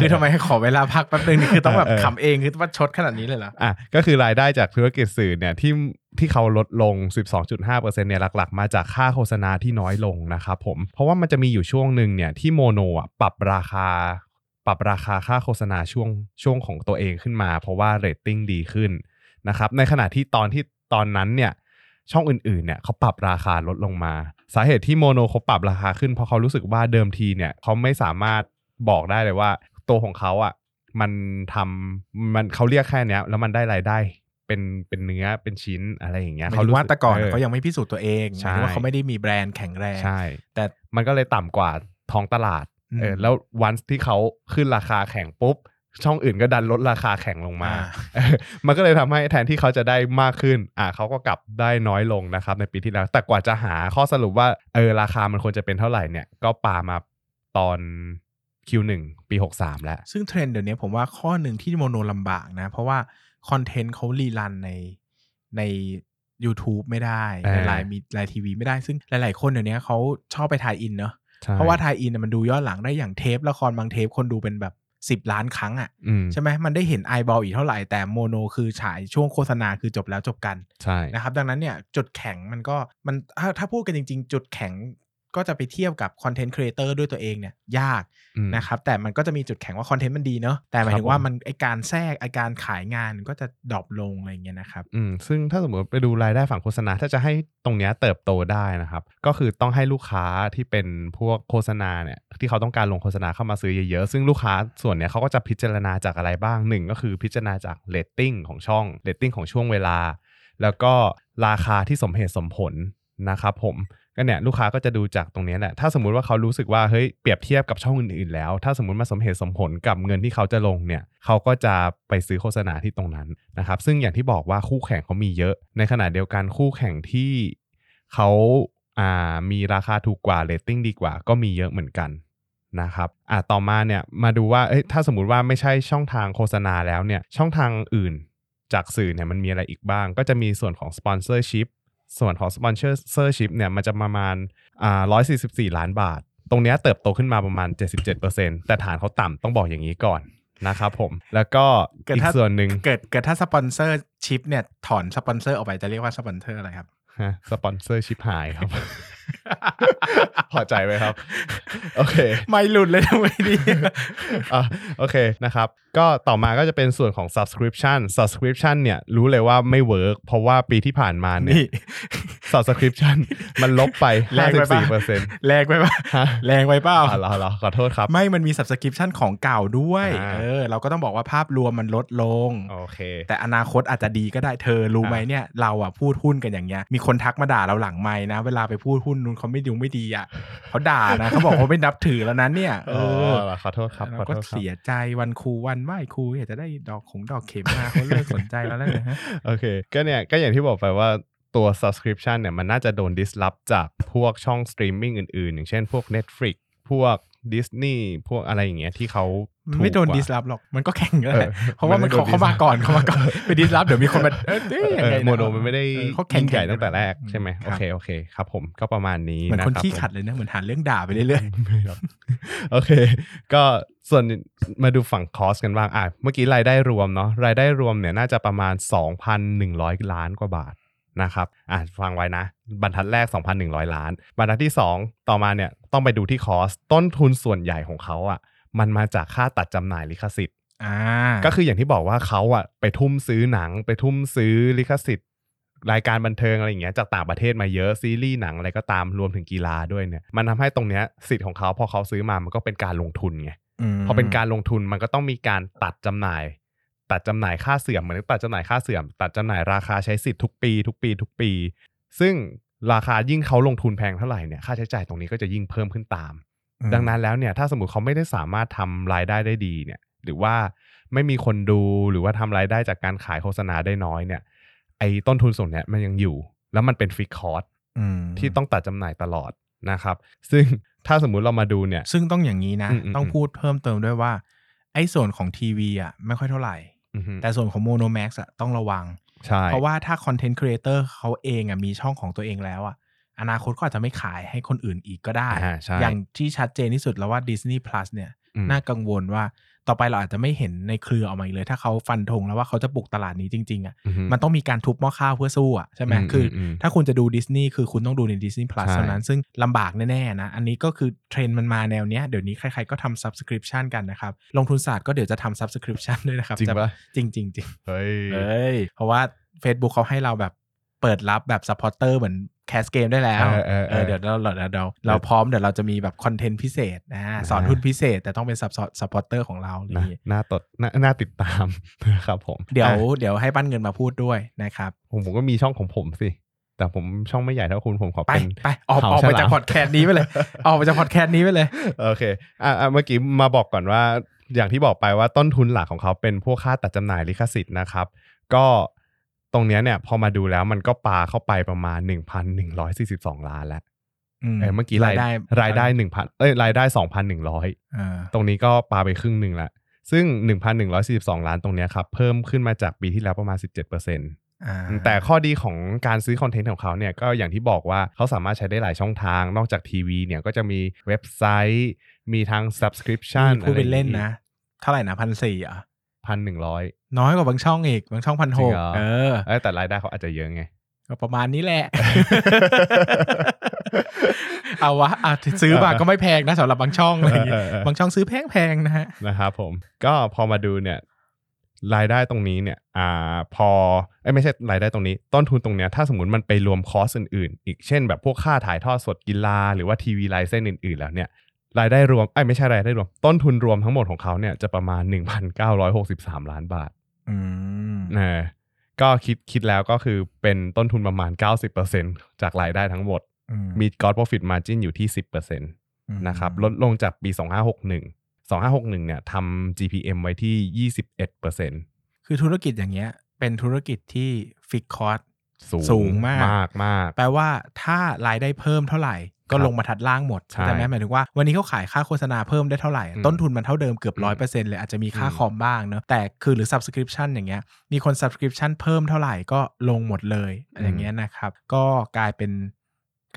[SPEAKER 1] คือทำไมให้ขอเวลาพักแป๊บนึงนี่คือต้องแบบ
[SPEAKER 2] เออ
[SPEAKER 1] ขำเองคือว่าชดขนาดนี้เลยเหรอ
[SPEAKER 2] อะก็คือรายได้จากธุรกิจสื่อเนี่ยที่ที่เขาลดลง 12.5%เนี่ยหลักๆ มาจากค่าโฆษณาที่น้อยลงนะครับผมเพราะว่ามันจะมีอยู่ช่วงหนึ่งเนี่ยที่โมโนอะปรับราคาปรับราคาค่าโฆษณาช่วงช่วงของตัวเองขึ้นมา เพราะว่าเรตติ้งดีขึ้นนะครับในขณะที่ตอนที่ตอนนั้นเนี่ยช่องอื่นๆเนี่ยเขาปรับราคาลดลงมา สาเหตุที่โมโนเขาปรับราคาขึ้น เพราะเขารู้สึกว่าเดิมทีเนี่ยเขาไม่สามารถบอกได้เลยว่า ตัวของเขาอะมันทำมันเขาเรียกแค่เนี้ยแล้วมันได้รายได้เป็นเป็นเนื้อเป็นชิ้นอะไรอย่างเงี้ย
[SPEAKER 1] หมายถึงว่า
[SPEAKER 2] รู้สึ
[SPEAKER 1] แต่ก่อน
[SPEAKER 2] ออ
[SPEAKER 1] เขายังไม่พิสูจน์ตัวเองห
[SPEAKER 2] ใช่
[SPEAKER 1] มายถึงว่าเขาไม่ได้มีแบรนด์แข็งแรง
[SPEAKER 2] ใช่
[SPEAKER 1] แต่
[SPEAKER 2] มันก็เลยต่ำกว่าท้องตลาด
[SPEAKER 1] อืม
[SPEAKER 2] เออแล้ววันที่เขาขึ้นราคาแข่งปุ๊บ ช่องอื่นก็ดันลดราคาแข่งลงมา
[SPEAKER 1] อ่า
[SPEAKER 2] เออมันก็เลยทำให้แทนที่เขาจะได้มากขึ้น อ่าเขาก็กลับได้น้อยลงนะครับ ในปีที่แล้ว แต่กว่าจะหาข้อสรุปว่า เออ ราคามันควรจะเป็นเท่าไหร่เนี่ย ก็ปรับมาตอน Q1 ปี 63 แล้ว
[SPEAKER 1] ซึ่งเทรนด์เดี๋ยวนี้ผมว่าข้อหนึ่งที่โมโนลำบากนะ เพราะว่าคอนเทนต์เขา rerun ในใน YouTube ไม่ได้
[SPEAKER 2] เออ
[SPEAKER 1] ในไลน์มี LINE TV ไม่ได้ ซึ่งหลาย ๆ คนเดี๋ยวนี้เขาชอบไป tie-in เนอะ
[SPEAKER 2] ใช่
[SPEAKER 1] เพราะว่า tie-in น่ะมันดูย้อนหลังได้อย่างเทปละครบางเทปคนดูเป็นแบบ 10 ล้านครั้งอะ่ะ
[SPEAKER 2] อืม
[SPEAKER 1] ใช่ไหมมันได้เห็น eyeball อีกเท่าไหร่แต่โมโนคือฉายช่วงโฆษณาคือจบแล้วจบกัน
[SPEAKER 2] ใช่
[SPEAKER 1] นะครับ ดังนั้นเนี่ยจุดแข็งมันก็มันถ้าถ้าพูดกันจริง ๆ จุดแข็ง ก็จะไปเทียบกับ content creator ด้วยตัวเองเนี่ยยาก
[SPEAKER 2] อืม
[SPEAKER 1] นะครับแต่มันก็จะมีจุดแข็งว่าคอนเทนต์มันดีเนาะแต่หมายถึงว่า
[SPEAKER 2] ครั
[SPEAKER 1] ง
[SPEAKER 2] บผม
[SPEAKER 1] มันไอการแทรกไอการขายงานก็จะ drop ลงอะไรอย่างเงี้ยนะครับ
[SPEAKER 2] อืมซึ่งถ้าสมมติไปดูรายได้ฝั่งโฆษณาถ้าจะให้ตรงเนี้ยเติบโตได้นะครับ ก็คือต้องให้ลูกค้าที่เป็นพวกโฆษณาเนี่ยที่เขาต้องการลงโฆษณาเข้ามาซื้อเยอะๆซึ่งลูกค้าส่วนเนี้ยเขาก็จะพิจารณาจากอะไรบ้างหนึ่งก็คือพิจารณาจากเรตติ้งของช่องเรตติ้งของช่วงเวลา แล้วก็ราคาที่สมเหตุสมผลนะครับผม ก็เนี่ยลูกค้าก็จะดูจากตรงนี้แหละถ้าสมมุติว่าเขารู้สึกว่าเฮ้ยเปรียบเทียบกับช่องอื่นๆแล้ว ถ้าสมมติมาสมเหตุสมผลกับเงินที่เขาจะลงเนี่ยเขาก็จะไปซื้อโฆษณาที่ตรงนั้นนะครับ ซึ่งอย่างที่บอกว่าคู่แข่งเขามีเยอะ ในขณะเดียวกันคู่แข่งที่เขาอ่ามีราคาถูกกว่าเรตติ้งดีกว่า ก็มีเยอะเหมือนกันนะครับอะต่อมาเนี่ยมาดูว่าเอ้ยถ้าสมมุติว่าไม่ใช่ช่องทางโฆษณาแล้วเนี่ยช่องทางอื่นจากสื่อเนี่ยมันมีอะไรอีกบ้าง ก็จะมีส่วนของส ปอนเซอร์ชิพส่วนของ sponsorship เนี่ยมันจะประมาณอ่า144ล้านบาท ตรงเนี้ยเติบโตขึ้นมาประมาณ 77%แต่ฐานเขาต่ำต้องบอกอย่างนี้ก่อนนะครับผม แล้วก็
[SPEAKER 1] เกิด
[SPEAKER 2] อีก
[SPEAKER 1] ถ้า
[SPEAKER 2] ส่วนหนึ่ง
[SPEAKER 1] เกิดเกิดถ้า sponsorship เนี่ยถอนสปอนเซอร์ออกไปจะเรียกว่าสปอนเซอร์อะไรครับ
[SPEAKER 2] ฮะสปอนเซอร์ชิบหายครับ พอใจไหมครับ โอเค
[SPEAKER 1] ไม่หลุดเลยทำไมดี
[SPEAKER 2] อะโอเคนะครับ ก็ต่อมาก็จะเป็นส่วนของ subscription subscription เนี่ย รู้เลยว่าไม่ work เพราะว่าปีที่ผ่านมาเนี่ย
[SPEAKER 1] นี่
[SPEAKER 2] subscription มันลบไป
[SPEAKER 1] แรงไปปะ
[SPEAKER 2] 54เปอร์เซ็นต์
[SPEAKER 1] แรงไปปะ
[SPEAKER 2] ฮะ
[SPEAKER 1] แรงไปเปล่า
[SPEAKER 2] อ๋อเหรอเหรอขอโทษครับ
[SPEAKER 1] ไม่มันมี subscription ของเก่าด้วย
[SPEAKER 2] อ่า
[SPEAKER 1] เออเราก็ต้องบอกว่าภาพรวมมันลดลง
[SPEAKER 2] โอเค
[SPEAKER 1] แต่อนาคตอาจจะดีก็ได้เธอรู้ไหม
[SPEAKER 2] อ่า
[SPEAKER 1] เนี่ย เราอะพูดหุ้นกันอย่างเงี้ยมีคนทักมาด่าเราหลังไมค์นะ เวลาไปพูดหุ้นนู้นเขาไม่ดีไม่ดีอะเขาด่านะเขาบอกเขาไม่นับถือแล้วนั้นเนี่ยเอ
[SPEAKER 2] อ๋อ
[SPEAKER 1] อ
[SPEAKER 2] เหรอขอโทษครับข
[SPEAKER 1] เรา
[SPEAKER 2] อ
[SPEAKER 1] ก็
[SPEAKER 2] โทษครับ
[SPEAKER 1] เสียใจวันครูวันไหว้ครูอยากจะได้ดอกของดอกเข็มมาเขาเลิกสนใจแล้วนั่นนะฮะ
[SPEAKER 2] โอเค ก็เนี่ยก็อย่างที่บอกไปว่าตัว subscription เนี่ยมันน่าจะโดน disrupt จากพวกช่องสตรีมมิ่งอื่นๆ อย่างเช่นพวก Netflix พวก Disney พวกอะไรอย่างเงี้ยที่เขาถูก
[SPEAKER 1] ไม่โดน
[SPEAKER 2] กว่า
[SPEAKER 1] ดิสรับหรอกมันก็แข่งกันแหละ
[SPEAKER 2] เออ
[SPEAKER 1] เพราะว่ามัน
[SPEAKER 2] ไม่ได้โดน
[SPEAKER 1] เขาเขามา
[SPEAKER 2] disrupt
[SPEAKER 1] ก่อนเขามาก่อนไปดิสรับเดี๋ยวมีคนมาเอ้ยเอ้ยยังไงะ
[SPEAKER 2] โมโนมันไม่ได้
[SPEAKER 1] เออเขาแข่
[SPEAKER 2] ยิ่
[SPEAKER 1] ง
[SPEAKER 2] งใหญ่
[SPEAKER 1] กัน
[SPEAKER 2] ตั้งแต่แรกใช่ไหม
[SPEAKER 1] ค
[SPEAKER 2] โอ
[SPEAKER 1] รับ
[SPEAKER 2] เคโอเคครับ ผมก็ประมาณนี้
[SPEAKER 1] เหมือน
[SPEAKER 2] นะ
[SPEAKER 1] คน
[SPEAKER 2] รับ
[SPEAKER 1] ขี้
[SPEAKER 2] ผม
[SPEAKER 1] ขัดเลยนะเหมือนหาเรื่องด่าไปเรื่อย
[SPEAKER 2] ไม่ครับโอเค ก็ส่วนมาดูฝั่งคอสกันบ้างอะเมื่อกี้รายได้รวมเนาะรายได้รวมเนี่ยน่าจะประมาณ 2,100 ล้านกว่าบาท นะครับอะฟังไว้นะ บรรทัดแรก 2,100 ล้าน บรรทัดที่ 2 ต่อมาเนี่ยต้องไปดูที่คอสต้นทุนส่วนใหญ่ของเขาอะมันมาจากค่าตัดจำหน่ายลิขสิทธิ์
[SPEAKER 1] ๆอ่า
[SPEAKER 2] ก็คืออย่างที่บอกว่าเขาอะไปทุ่มซื้อหนัง ไปทุ่มซื้อลิขสิทธิ์ รายการบันเทิงอะไรอย่างเงี้ยจากต่างประเทศมาเยอะซีรีส์หนังอะไรก็ตามรวมถึงกีฬาด้วยเนี่ยมันทำให้ตรงเนี้ยสิทธิ์ของเขาพอเขาซื้อมามันก็เป็นการลงทุนไง
[SPEAKER 1] ม
[SPEAKER 2] พอเป็นการลงทุนมันก็ต้องมีการตัดจำหน่าย ตัดจำหน่ายค่าเสื่อมเหมือนตัดจำหน่ายค่าเสื่อม ตัดจำหน่ายราคาใช้สิทธิ์ทุกปี ทุกปี ทุกปี ซึ่งราคายิ่งเขาลงทุนแพงเท่าไหร่เนี่ยค่าใช้จ่ายตรงนี้ก็จะยิ่งเพิ่มขึ้นตาม
[SPEAKER 1] อืม
[SPEAKER 2] ดังนั้นแล้วเนี่ยถ้าสมมติเขาไม่ได้สามารถทำรายได้ได้ดีเนี่ยหรือว่าไม่มีคนดูหรือว่าทำรายได้จากการขายโฆษณาได้น้อยเนี่ยไอ้ต้นทุนส่วนเนี้ยมันยังอยู่ แล้วมันเป็นฟิกคอร์ส
[SPEAKER 1] อืม
[SPEAKER 2] ที่ต้องตัดจำหน่ายตลอดนะครับ ซึ่งถ้าสมมุติเรามาดูเนี่ย
[SPEAKER 1] ซึ่งต้องอย่างนี้นะ
[SPEAKER 2] อืมอืม
[SPEAKER 1] ต้องพูดเพิ่มเติมด้วยว่า ไอ้ส่วนของทีวีอะไม่ค่อยเท่าไหร่
[SPEAKER 2] อือฮึ
[SPEAKER 1] แต่ส่วนของโมโนแม็กซ์อะต้องระวัง
[SPEAKER 2] ใช่
[SPEAKER 1] เพราะว่าถ้า content creator เขาเองอะมีช่องของตัวเองแล้วอะอนาคตก็อาจจะไม่ขายให้คนอื่นอีกก็ได้
[SPEAKER 2] อ่าใช่
[SPEAKER 1] อย่างที่ชัดเจนที่สุดแล้วว่า Disney Plus เนี่ย
[SPEAKER 2] อืม
[SPEAKER 1] น่ากังวลว่าต่อไปเราอาจจะไม่เห็นในเครือออกมาอีกเลย ถ้าเขาฟันธงแล้วว่าเขาจะบุกตลาดนี้จริง ๆอะ
[SPEAKER 2] อือฮึ
[SPEAKER 1] มันต้องมีการทุบหม้อข้าวเพื่อสู้อะใช่ไหม
[SPEAKER 2] อืม
[SPEAKER 1] คืออ
[SPEAKER 2] ม
[SPEAKER 1] ถ้าคุณจะดูดิสนีย์คือคุณต้องดูใน Disney Plus
[SPEAKER 2] ใช่
[SPEAKER 1] เท่านั้นซึ่งลำบากแน่ๆนะ อันนี้ก็คือเทรนด์มันมาแนวเนี้ยเดี๋ยวนี้ใครๆก็ทำ subscription กันนะครับ ลงทุนศาสตร์ก็เดี๋ยวจะทำ subscription ด้วยนะครับ
[SPEAKER 2] จริงปะ
[SPEAKER 1] จริงจริงจริง
[SPEAKER 2] เฮ้ย
[SPEAKER 1] เอ้ยเพราะว่า Facebook เขาให้เราแบบเปิดรับแบบ supporter เหมือน แคสเกมได้แล้ว
[SPEAKER 2] เออเออเออ
[SPEAKER 1] เดี๋ยวเราเราเราเราเราพร้อมเดี๋ยวเราจะมีแบบคอนเทนต์พิเศษนะสอน
[SPEAKER 2] อ่า
[SPEAKER 1] หุ้นพิเศษ แต่ต้องเป็น sub- supporter ของเราอะไรอ
[SPEAKER 2] นะ
[SPEAKER 1] ย่างงี้
[SPEAKER 2] น่าตดน่าน่าติดตามนะครับผม
[SPEAKER 1] เดี๋ยว
[SPEAKER 2] อะ
[SPEAKER 1] เดี๋ยวให้ปั้นเงินมาพูดด้วยนะครับ
[SPEAKER 2] ผมผมก็มีช่องของผมสิแต่ผมช่องไม่ใหญ่เท่าคุณผมขอ
[SPEAKER 1] ไป
[SPEAKER 2] เป็น
[SPEAKER 1] ไปออก
[SPEAKER 2] เห่า
[SPEAKER 1] ออกไป
[SPEAKER 2] ฉลาม
[SPEAKER 1] จากพอดแคสต์นี้ไปเลย ออกไปจากพอดแคสต์นี้ไปเลย
[SPEAKER 2] โอเคอะอะเมื่อกี้มาบอกก่อนว่า อย่างที่บอกไปว่าต้นทุนหลักของเขาเป็นพวกค่าตัดจำหน่ายลิขสิทธิ์นะครับ ก็ ตรงเนี้ยเนี่ยพอมาดูแล้วมันก็ปาเข้าไปประมาณ 1,142 ล้านแล้วเออเมื่อกี้รายได้รายได้1,000เอ้ยรายได้2,100
[SPEAKER 1] อ่า
[SPEAKER 2] ตรงนี้ก็ปาไปครึ่งหนึ่งละซึ่ง1,142ล้านตรงเนี้ยครับ เพิ่มขึ้นมาจากปีที่แล้วประมาณ17%
[SPEAKER 1] อ่า
[SPEAKER 2] แต่ข้อดีของการซื้อคอนเทนต์ของเขาเนี่ยก็อย่างที่บอกว่าเขาสามารถใช้ได้หลายช่องทาง นอกจากทีวีเนี่ยก็จะมีเว็บไซต์ มีทาง subscription
[SPEAKER 1] พูดเป็นเล่นนะ เท่าไหร่นะพันสี่อะ
[SPEAKER 2] พันหนึ่งร้อย
[SPEAKER 1] น้อยกว่าบางช่องอีก บางช่องพัน
[SPEAKER 2] จ
[SPEAKER 1] ห
[SPEAKER 2] ริง
[SPEAKER 1] ก
[SPEAKER 2] เหรอ
[SPEAKER 1] เออ
[SPEAKER 2] แต่รายได้เขาอาจจะเยอะไง
[SPEAKER 1] ก็ประมาณนี้แหละ เอาวะอะซื้อมาก็ไม่แพงนะสำหรับบางช่องอะไรอย่างเงี้
[SPEAKER 2] เออเออเออ
[SPEAKER 1] บางช่องซื้อแพงๆนะฮะ
[SPEAKER 2] นะครับผมก็พอมาดูเนี่ยรายได้ตรงนี้เนี่ย อ่า พอเอ้ยไม่ใช่รายได้ตรงนี้ ต้นทุนตรงเนี้ย ถ้าสมมติมันไปรวมคอสอื่นๆ อีกเช่นแบบพวกค่าถ่ายทอดสดกีฬาหรือว่าทีวีไลเซนอื่นๆ แล้วเนี่ย รายได้รวมไอ้ยไม่ใช่รายได้รวม ต้นทุนรวมทั้งหมดของเขาเนี่ยจะประมาณ 1,963 ล้านบาท
[SPEAKER 1] อืม
[SPEAKER 2] นะก็คิดคิดแล้วก็คือเป็นต้นทุนประมาณ 90%จากรายได้ทั้งหมด
[SPEAKER 1] อืม
[SPEAKER 2] มี gross profit margin อยู่ที่ 10%นะครับลดลงจากปี 2561 2561เนี่ยทำ GPM ไว้ที่ 21%
[SPEAKER 1] คือธุรกิจอย่างเงี้ย เป็นธุรกิจที่ิกคอร์ส
[SPEAKER 2] สูง
[SPEAKER 1] สูงมาก
[SPEAKER 2] มากมาก
[SPEAKER 1] แปลว่าถ้ารายได้เพิ่มเท่าไหร่ ก็
[SPEAKER 2] ครับ
[SPEAKER 1] ลงมาบรรทัดล่างหมด
[SPEAKER 2] ใช่
[SPEAKER 1] ใช่ไหมหมายถึงว่าวันนี้เขาขายค่าโฆษณาเพิ่มได้เท่าไหร่
[SPEAKER 2] อืม
[SPEAKER 1] ต้นทุนมันเท่าเดิมเกือบ
[SPEAKER 2] อืม
[SPEAKER 1] ร้อยเปอร์เซ็นต์เลยอาจจะมีค่า
[SPEAKER 2] อืม
[SPEAKER 1] คอมบ้างเนอะแต่คือหรือ subscription อย่างเงี้ยมีคน subscription เพิ่มเท่าไหร่ก็ลงหมดเลยอย่างเงี้ยนะครับก็กลายเป็น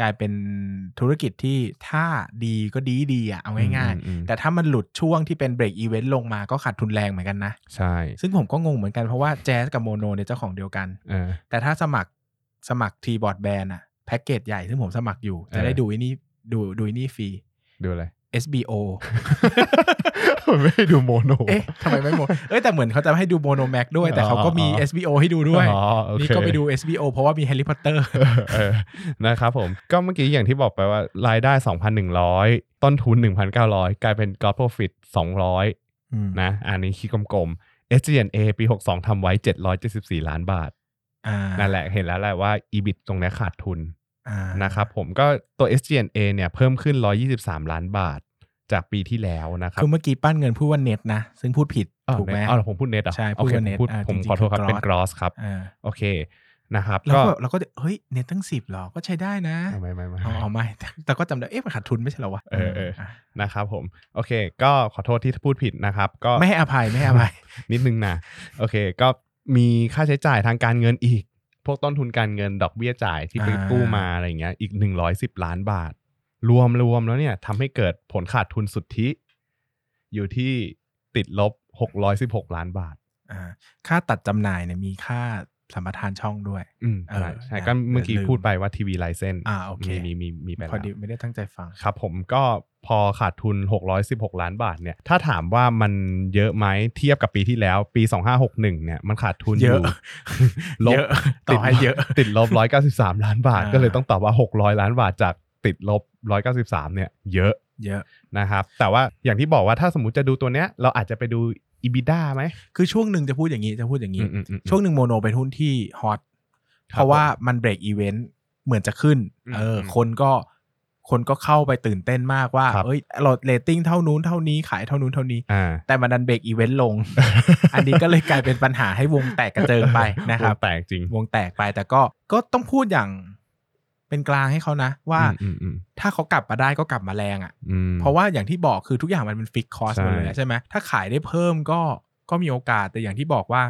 [SPEAKER 1] กลายเป็นธุรกิจที่ถ้าดีก็ดีดีอะเอาง่าย
[SPEAKER 2] อืมอืม
[SPEAKER 1] ๆแต่ถ้ามันหลุดช่วงที่เป็น break even ลงมาก็ขาดทุนแรงเหมือนกันนะ
[SPEAKER 2] ใช่
[SPEAKER 1] ซึ่งผมก็งงเหมือนกันเพราะว่าแจ๊สกับโมโนเนี่ยเจ้าของเดียวกัน
[SPEAKER 2] เออ
[SPEAKER 1] แต่ถ้าสมัครสมัครทีบอร์ดแบนอะ แพ็กเกจใหญ่ซึ่งผมสมัครอยู่ จะ
[SPEAKER 2] เออ
[SPEAKER 1] ได้ดูไอ้นี่ดูดูไอ้นี่ฟรี
[SPEAKER 2] ดูอะไร
[SPEAKER 1] HBO
[SPEAKER 2] ไม่ให้ดูโมโน
[SPEAKER 1] เอ๊ะทำไมไม่โม เอ้ยแต่เหมือนเขาจะให้ดูโมโนแม็กซ์ด้วย แต่เขาก็มี
[SPEAKER 2] อ๋อ
[SPEAKER 1] HBO ให้ดูด้วย
[SPEAKER 2] อ๋อโอเค
[SPEAKER 1] นี่ก็ไปดู HBO เพราะว่ามีแฮร์รี่พอตเตอร์
[SPEAKER 2] เออนะครับผม ก็เมื่อกี้อย่างที่บอกไปว่ารายได้ 2,100 ต้นทุน 1,900 กลายเป็น gross profit 200 นะ อันนี้คิดกลมๆ SG&A ปี 62ทำไว้ 774 ล้านบาท
[SPEAKER 1] อ่า
[SPEAKER 2] นั่นแหละเห็นแล้วแหละว่า EBIT ตรงเนี้ยขาดทุน
[SPEAKER 1] อ่า
[SPEAKER 2] นะครับผมก็ตัว SG&A เนี่ยเพิ่มขึ้น 123 ล้านบาทจากปีที่แล้วนะครับ
[SPEAKER 1] คือเมื่อกี้ปั้นเงินพูดว่าเน็ตนะ ซึ่งพูดผิด
[SPEAKER 2] อ้าว
[SPEAKER 1] ถูกไหม
[SPEAKER 2] อ๋อผมพูดเน็ตอะ
[SPEAKER 1] ใช่
[SPEAKER 2] โอเค
[SPEAKER 1] พูดว่า
[SPEAKER 2] ผม
[SPEAKER 1] net
[SPEAKER 2] พูด
[SPEAKER 1] อ่า
[SPEAKER 2] ผม
[SPEAKER 1] จริงๆ
[SPEAKER 2] ขอโทษครับ
[SPEAKER 1] คือ
[SPEAKER 2] เป็น gross ครับ
[SPEAKER 1] อ่า
[SPEAKER 2] โอเคนะครับ
[SPEAKER 1] แล้ว
[SPEAKER 2] ก็
[SPEAKER 1] ก็เราก็จะเฮ้ยเน็ตตั้งสิบหรอ ก็ใช้ได้นะ
[SPEAKER 2] ไม่ไม่ไม่
[SPEAKER 1] อ๋ออ๋อไม่แต่แต่ก็จำได้ เอ๊ะมันขาดทุนไม่ใช่เหรอวะ
[SPEAKER 2] เออเออะนะครับผม โอเค ก็ขอโทษที่พูดผิดนะครับ ก็
[SPEAKER 1] ไม่ให้อภัยไม่ให้อภัย
[SPEAKER 2] นิดนึงนะ โอเค ก็ มีค่าใช้จ่ายทางการเงินอีก พวกต้นทุนการเงินดอกเบี้ยจ่ายที่ไป
[SPEAKER 1] อ่า
[SPEAKER 2] กู้มาอะไรอย่างเงี้ยอีก 110 ล้านบาท รวมรวมแล้วเนี่ยทำให้เกิดผลขาดทุนสุทธิ อยู่ที่ติดลบ 616 ล้านบาท
[SPEAKER 1] อ่าค่าตัดจำหน่ายเนี่ยมีค่า สัมปทานช่องด้วย
[SPEAKER 2] อืม
[SPEAKER 1] เออ
[SPEAKER 2] ใช่ใช่
[SPEAKER 1] นะ
[SPEAKER 2] ก็เมื่อกี้
[SPEAKER 1] ลืม
[SPEAKER 2] พูดไปว่าทีวีไลเซน
[SPEAKER 1] อ่าโอเค
[SPEAKER 2] มีมีมีมีไป
[SPEAKER 1] พอ
[SPEAKER 2] แล้ว
[SPEAKER 1] ดีไม่ได้ตั้งใจฟัง
[SPEAKER 2] ครับผมก็พอขาดทุน 616 ล้านบาทเนี่ย ถ้าถามว่ามันเยอะไหมเทียบกับปีที่แล้วปี 2561 เนี่ย มันขาดทุนอ
[SPEAKER 1] เย
[SPEAKER 2] ยู่
[SPEAKER 1] อะ
[SPEAKER 2] ลบ
[SPEAKER 1] เยอะต่อให้เยอะ
[SPEAKER 2] ติดลบ 193 ล้านบาท
[SPEAKER 1] อ่า
[SPEAKER 2] ก็เลยต้องตอบว่า 600 ล้านบาทจากติดลบ 193 เนี่ย เยอะ
[SPEAKER 1] เยอะ
[SPEAKER 2] นะครับ แต่ว่าอย่างที่บอกว่าถ้าสมมติจะดูตัวเนี้ย เราอาจจะไปดู EBITDA ไหม
[SPEAKER 1] คือช่วงหนึ่งจะพูดอย่างนี้จะพูดอย่างนี้
[SPEAKER 2] อืมอืมอืม
[SPEAKER 1] ช่วงหนึ่งโมโนเป็นหุ้นที่ฮอต
[SPEAKER 2] ครับ
[SPEAKER 1] เพราะว่ามัน break even เหมือนจะขึ้น
[SPEAKER 2] อืม
[SPEAKER 1] เอออ
[SPEAKER 2] ม
[SPEAKER 1] คนก็คนก็เข้าไปตื่นเต้นมากว่า
[SPEAKER 2] ครับ
[SPEAKER 1] เอ้ยเราเรตติ้งเท่านู้นเท่านี้ขายเท่านู้นเท่านี้
[SPEAKER 2] อ่า
[SPEAKER 1] แต่มันดัน break even ลง อันนี้ก็เลยกลายเป็นปัญหาให้วงแตกกระเจิงไปนะครับ
[SPEAKER 2] วงแตกจริง
[SPEAKER 1] วงแตกไปแต่ก็ก็ต้องพูดอย่าง เป็นกลางให้เขานะ ว่า
[SPEAKER 2] อืมอืม
[SPEAKER 1] ถ้าเขากลับมาได้ก็กลับมาแรงอะ
[SPEAKER 2] อืม
[SPEAKER 1] เพราะว่าอย่างที่บอกคือทุกอย่างมันเป็น fixed cost
[SPEAKER 2] ใช่
[SPEAKER 1] หมดเลยอะใช่ไหมถ้าขายได้เพิ่มก็ก็มีโอกาสแต่อย่างที่บอกว่า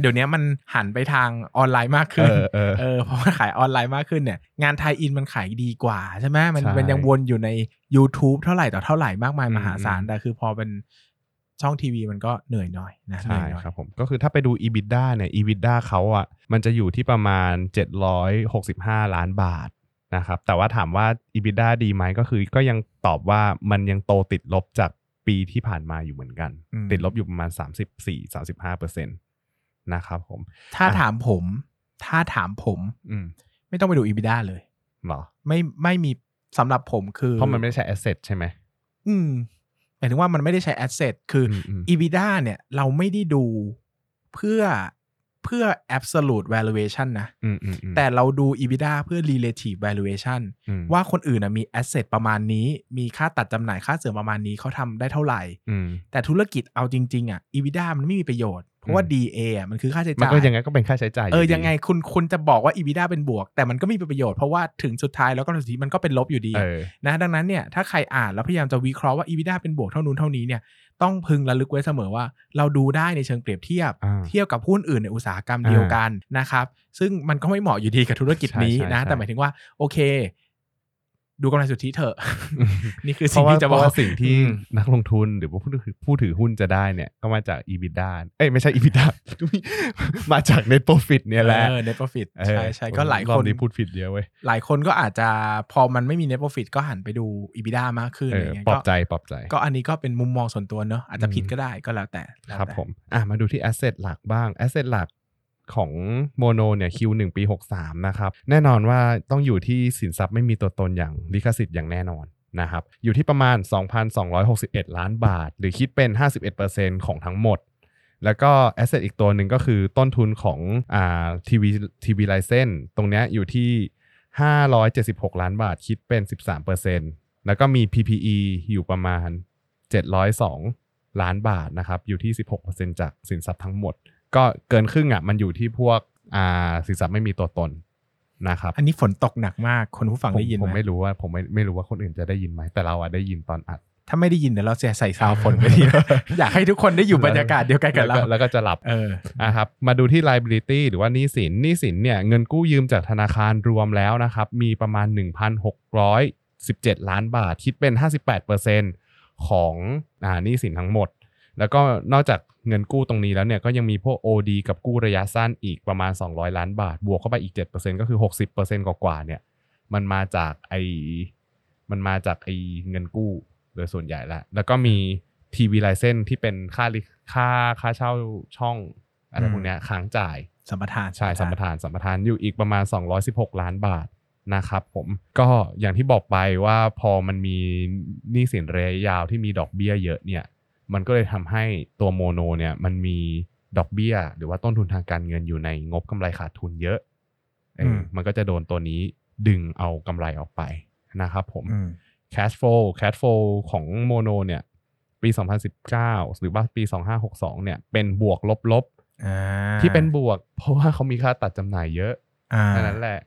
[SPEAKER 1] เดี๋ยวนี้มันหันไปทางออนไลน์มาก
[SPEAKER 2] เอ
[SPEAKER 1] ขึ้น
[SPEAKER 2] อเออ
[SPEAKER 1] เออเพราะว่าขายออนไลน์มากขึ้นเนี่ย งาน tie-in มันขายดีกว่าใช่ไหมมัน
[SPEAKER 2] ใช่
[SPEAKER 1] มันยังวนอยู่ใน YouTube เท่าไหร่ต่อเท่าไหร่มากมาย
[SPEAKER 2] อืม
[SPEAKER 1] มหาศาล
[SPEAKER 2] อืม
[SPEAKER 1] แต่คือพอเป็น ช่องทีวีมันก็เหนื่อยหน่อยนะเหนื่
[SPEAKER 2] ใช่
[SPEAKER 1] อยหน่อย
[SPEAKER 2] ครับผมก็คือถ้าไปดู EBITDA เนี่ย EBITDA เขาอะมันจะอยู่ที่ประมาณ 765 ล้านบาทนะครับแต่ว่าถามว่า EBITDA ดีไหมก็คือก็ยังตอบว่ามันยังโตติดลบจากปีที่ผ่านมาอยู่เหมือนกัน
[SPEAKER 1] อืม
[SPEAKER 2] ติดลบอยู่ประมาณ 34-35เปอร์เซ็นต์นะครับผม
[SPEAKER 1] ถ้า
[SPEAKER 2] อะ
[SPEAKER 1] ถามผม ถ้าถามผม
[SPEAKER 2] อืม
[SPEAKER 1] ไม่ต้องไปดู EBITDA เลย
[SPEAKER 2] เหรอ
[SPEAKER 1] ไม่ไม่มีสำหรับผมคือ
[SPEAKER 2] เพราะมันไม่ได้ใช่ asset ใช่ไหม
[SPEAKER 1] อืมหมายถึงว่ามันไม่ได้ใช้ asset คืออ
[SPEAKER 2] มอืม
[SPEAKER 1] EBITDA เนี่ยเราไม่ได้ดูเพื่อเพื่อ absolute valuation นะ
[SPEAKER 2] อืมอืมอืม
[SPEAKER 1] แต่เราดู EBITDA เพื่อ relative valuation
[SPEAKER 2] อืม
[SPEAKER 1] ว่าคนอื่นนะมี asset ประมาณนี้ มีค่าตัดจำหน่ายค่าเสื่อมประมาณนี้เขาทำได้เท่าไหร่
[SPEAKER 2] อืม
[SPEAKER 1] แต่ธุรกิจเอาจริง ๆ อะ EBITDA มันไม่มีประโยชน์ เพราะว่า
[SPEAKER 2] อืม
[SPEAKER 1] DA อะมันคือค่าใช้
[SPEAKER 2] มัน
[SPEAKER 1] จ่าย
[SPEAKER 2] ก็ยังไงก็เป็นค่าใช้จ่าย
[SPEAKER 1] เออ
[SPEAKER 2] ดี
[SPEAKER 1] ยังไงคุณคุณจะบอกว่า EBITDA เป็นบวก แต่มันก็มีประโยชน์เพราะว่าถึงสุดท้ายแล้วก็สุดท้ายมันก็เป็นลบอยู่ดี
[SPEAKER 2] เออ
[SPEAKER 1] นะดังนั้นเนี่ยถ้าใครอ่านแล้วพยายามจะวิเคราะห์ว่า EBITDA เป็นบวกเท่านู้นเท่านี้เนี่ยต้องพึงระลึกไว้เสมอว่า เราดูได้ในเชิงเปรียบเทียบ
[SPEAKER 2] อ่า
[SPEAKER 1] เทียบกับหุ้นอื่นในอุตสาหกรรมเดียวกันนะครับซึ่งมันก็ไม่เหมาะอยู่ดีกับธุรกิจนี้
[SPEAKER 2] ใช่ใช่
[SPEAKER 1] นะ
[SPEAKER 2] ใช่
[SPEAKER 1] แต่หมายถึงว่าโอเค ดูกำไรสุทธิเถอะ
[SPEAKER 2] อืม
[SPEAKER 1] นี่คือ
[SPEAKER 2] เพ
[SPEAKER 1] สิ่ง
[SPEAKER 2] ราะว่า
[SPEAKER 1] ที่จะ
[SPEAKER 2] เพ
[SPEAKER 1] บอก
[SPEAKER 2] ราะว่าสิ่งที่
[SPEAKER 1] อืม
[SPEAKER 2] นักลงทุนหรือว่าผู้ถือผู้ถือหุ้นจะได้เนี่ย ก็มาจาก EBITDA เอ้ยไม่ใช่ EBITDA มาจาก net profit เนี่ยแหละ
[SPEAKER 1] เออ net profit
[SPEAKER 2] เออ
[SPEAKER 1] ใช่ใช่ก็หลาย
[SPEAKER 2] รอ
[SPEAKER 1] ค
[SPEAKER 2] บ
[SPEAKER 1] น
[SPEAKER 2] นี้พูดผิดเยอะเว้ย
[SPEAKER 1] หลายคนก็อาจจะพอมันไม่มี net profit ก็หันไปดู EBITDA มากขึ้น
[SPEAKER 2] เอ
[SPEAKER 1] อะไร
[SPEAKER 2] อ
[SPEAKER 1] เงี้ย
[SPEAKER 2] ปลอบ
[SPEAKER 1] ก็
[SPEAKER 2] ใจปลอบใจ
[SPEAKER 1] ก็อันนี้ก็เป็นมุมมองส่วนตัวเนอะอาจจะผิด
[SPEAKER 2] อืม
[SPEAKER 1] ก็ได้ก็แล้วแต่แล้ว
[SPEAKER 2] ครับ
[SPEAKER 1] แต่
[SPEAKER 2] ผมอะมาดูที่ asset หลักบ้าง asset หลัก ของโมโนเนี่ย Q1 ปี 63 นะครับ แน่นอนว่าต้องอยู่ที่สินทรัพย์ไม่มีตัวตนอย่างลิขสิทธิ์อย่างแน่นอนนะครับอยู่ที่ประมาณ 2,261 ล้านบาท หรือคิดเป็น 51%ของทั้งหมด แล้วก็ asset อีกตัวหนึ่งก็คือต้นทุนของอ่าทีวีทีวีไลเซนตรงเนี้ยอยู่ที่ 576 ล้านบาทคิดเป็น 13%แล้วก็มี PPE อยู่ประมาณ 702 ล้านบาทนะครับอยู่ที่ 16%จากสินทรัพย์ทั้งหมด ก็เกินครึ่งอะมันอยู่ที่พวกอ่าสินทรัพย์ไม่มีตัวตนนะครับ
[SPEAKER 1] อันนี้ฝนตกหนักมากคนผู้ฟัง
[SPEAKER 2] ผม
[SPEAKER 1] ได้ยิน
[SPEAKER 2] ผม
[SPEAKER 1] ไหม
[SPEAKER 2] ไม่รู้ว่าผมไม่ไม่รู้ว่าคนอื่นจะได้ยินไหมแต่เราอะได้ยินตอนอัด
[SPEAKER 1] ถ้าไม่ได้ยินเดี๋ยวเราจะใส่ซาวฝนไปทีอยากให้ทุกคนได้อยู่บรรยากาศเดียวกันกับเรา
[SPEAKER 2] แล้วแล้วก็จะหลับ
[SPEAKER 1] เออ
[SPEAKER 2] อะครับมาดูที่ liability หรือว่าหนี้สินหนี้สินเนี่ยเงินกู้ยืมจากธนาคารรวมแล้วนะครับมีประมาณ 1,617 ล้านบาทคิดเป็น 58%ของอ่าหนี้สินทั้งหมด แล้วก็นอกจาก เงินกู้ตรงนี้แล้วเนี่ยก็ยังมีพวก OD กับกู้ระยะสั้นอีกประมาณ 200 ล้านบาท บวกเข้าไปอีก 7%ก็คือ 60%กว่าๆเนี่ยมันมาจากไอมันมาจากไอเงินกู้โดยส่วนใหญ่แหละแล้วก็มีทีวีไลเซนที่เป็นค่าลิค่าค่าเช่าช่องอะไร
[SPEAKER 1] อืม
[SPEAKER 2] พวกเนี้ยค้างจ่าย
[SPEAKER 1] สัมปทาน
[SPEAKER 2] ใช่สัมปทานสัมปทานอยู่อีกประมาณ 216 ล้านบาทนะครับผมก็อย่างที่บอกไปว่าพอมันมีหนี้สินระยะยาวที่มีดอกเบี้ยเยอะเนี่ย มันก็เลยทำให้ตัวโมโนเนี่ยมันมีดอกเบี้ย หรือว่าต้นทุนทางการเงินอยู่ในงบกำไรขาดทุนเยอะเอออมันก็จะโดนตัวนี้ดึงเอากำไรออกไปนะครับผม
[SPEAKER 1] อืม
[SPEAKER 2] cash flow cash flow ของโมโนเนี่ย ปี 2019 หรือว่าปี 2562 เนี่ย เป็นบวกลบ
[SPEAKER 1] อ่า
[SPEAKER 2] ๆที่เป็นบวก เพราะว่าเขามีค่าตัดจำหน่ายเยอะ
[SPEAKER 1] อ่า
[SPEAKER 2] แค่นั้นแหละ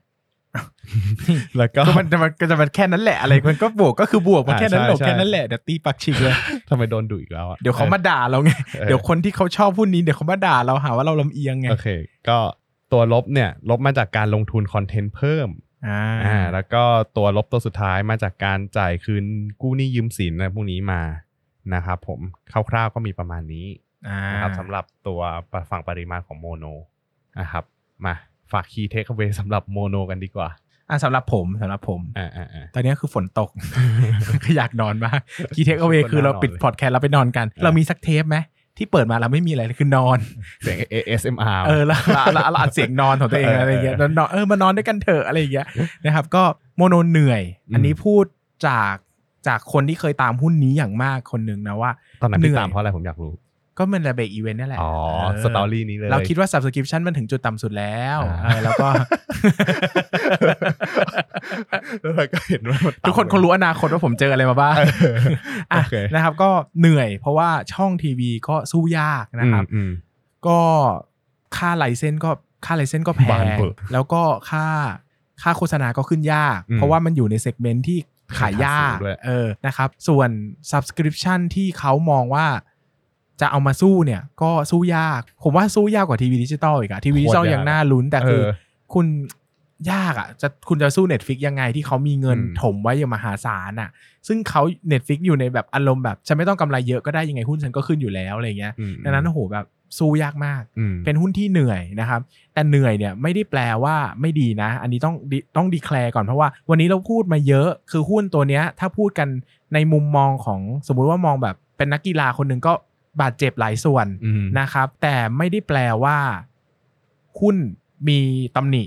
[SPEAKER 2] แล้วก็
[SPEAKER 1] ก็มันจะมันก็จะมันแค่นั้นแหละอะไรมันก็บวกก็คือบวกมัน
[SPEAKER 2] อ่า
[SPEAKER 1] แค่นั้นหรอก
[SPEAKER 2] ใช่ใช่
[SPEAKER 1] แค่นั้นแหละเดี๋ยวตีปักชิกเลย
[SPEAKER 2] ทำไมโดนดุอีกแล้วอะ
[SPEAKER 1] เดี๋ยวเขามาด่าเราไง
[SPEAKER 2] ออ
[SPEAKER 1] เดี๋ยวคนที่เขาชอบพูดนี้เดี๋ยวเขามาด่าเราหาว่าเราลำเอียงไง
[SPEAKER 2] โอเค ก็ตัวลบเนี่ยลบมาจากการลงทุนคอนเทนต์เพิ่ม
[SPEAKER 1] อ่า
[SPEAKER 2] อ่าแล้วก็ตัวลบตัวสุดท้ายมาจากการจ่ายคืนกู้หนี้ยืมสินอะไรพวกนี้มานะครับผมคร่าวๆก็มีประมาณนี้
[SPEAKER 1] อ่า
[SPEAKER 2] นะครับสำหรับตัวเชิงปริมาณของโมโนนะครับมา ฝาก key takeaway สำหรับโมโนกันดีกว่า
[SPEAKER 1] อ่าสำหรับผมสำหรับผม
[SPEAKER 2] อ่าอ่าอ่า
[SPEAKER 1] ตอนนี้คือฝนตกก็อยากนอนมาก key takeaway คือเราปิดพอดแคสต์แล้วไปนอนกัน
[SPEAKER 2] เออ
[SPEAKER 1] เรามีสักเทปไหมที่เปิดมาเราไม่มีอะไรเลยคือนอน
[SPEAKER 2] เสียง ASMR
[SPEAKER 1] เออแล้วแล้วแล้วแล้วอัดเสียงนอนของตัวเอง
[SPEAKER 2] เออ
[SPEAKER 1] อะไรอย่างเงี้ยแล้วนอนเออมานอนด้วยกันเถอะอะไรอย่างเงี้ยนะครับ ก็โมโนเหนื่อย
[SPEAKER 2] อืม
[SPEAKER 1] อันนี้พูดจากจากคนที่เคยตามหุ้นนี้อย่างมากคนหนึ่งนะว่า
[SPEAKER 2] ตอนนั้น
[SPEAKER 1] เหนื่
[SPEAKER 2] พี่
[SPEAKER 1] อย
[SPEAKER 2] ตามเพราะอะไรผมอยากรู้
[SPEAKER 1] ก็มันระเบิดอีเวนต์นี่แหละ
[SPEAKER 2] อ๋อ
[SPEAKER 1] เออ
[SPEAKER 2] สตอรี่นี้เลย
[SPEAKER 1] เราคิดว่า subscription มันถึงจุดต่ำสุดแล้ว
[SPEAKER 2] อ่า
[SPEAKER 1] เออแล้วก็
[SPEAKER 2] แล้วเราก็เห็นว่ามั
[SPEAKER 1] ทุกคนคงรู้อนาคตว่าผมเจออะไรมาบ้าง
[SPEAKER 2] เออ
[SPEAKER 1] อะ
[SPEAKER 2] โอเค
[SPEAKER 1] นะครับ ก็เหนื่อยเพราะว่าช่องทีวีก็สู้ยากนะครับ
[SPEAKER 2] อืม
[SPEAKER 1] ก็ค่า license ก็ค่า license ก็แพง
[SPEAKER 2] บานเบอะ
[SPEAKER 1] แล้วก็ค่าค่าโฆษณาก็ขึ้นยาก
[SPEAKER 2] อืม
[SPEAKER 1] เพราะว่ามันอยู่ใน segment ที่ขายยาก
[SPEAKER 2] ราคาสูงด้วย
[SPEAKER 1] เออนะครับ ส่วน subscription ที่เขามองว่า จะเอามาสู้เนี่ยก็สู้ยาก ผมว่าสู้ยากกว่าทีวีดิจิตอลอีกอะทีวีดิจิตอล
[SPEAKER 2] โคตรยาก
[SPEAKER 1] ยังน่าลุ้นแต่คือ
[SPEAKER 2] เออ
[SPEAKER 1] คุณยากอะจะคุณจะสู้ Netflix ยังไงที่เขามีเงิน
[SPEAKER 2] อืม
[SPEAKER 1] ถมไว้อย่างมหาศาลอะซึ่งเขา Netflix อยู่ในแบบอารมณ์แบบ ฉันไม่ต้องกำไรเยอะก็ได้ยังไงหุ้นฉันก็ขึ้นอยู่แล้วอะไรเงี้ย
[SPEAKER 2] อืม
[SPEAKER 1] ดังนั้นโอ้โหแบบสู้ยากมาก
[SPEAKER 2] อืม
[SPEAKER 1] เป็นหุ้นที่เหนื่อยนะครับ แต่เหนื่อยเนี่ยไม่ได้แปลว่าไม่ดีนะ อันนี้ต้องดิต้องดีแคลร์ก่อนเพราะว่า วันนี้เราพูดมาเยอะคือหุ้นตัวเนี้ยถ้าพูดกันในมุมมองของสมมุติว่ามองแบบเป็นนักกีฬาคนหนึ่งก็ บาดเจ็บหลายส่วน
[SPEAKER 2] อืม
[SPEAKER 1] นะครับ แต่ไม่ได้แปลว่าหุ้นมีตำหนิ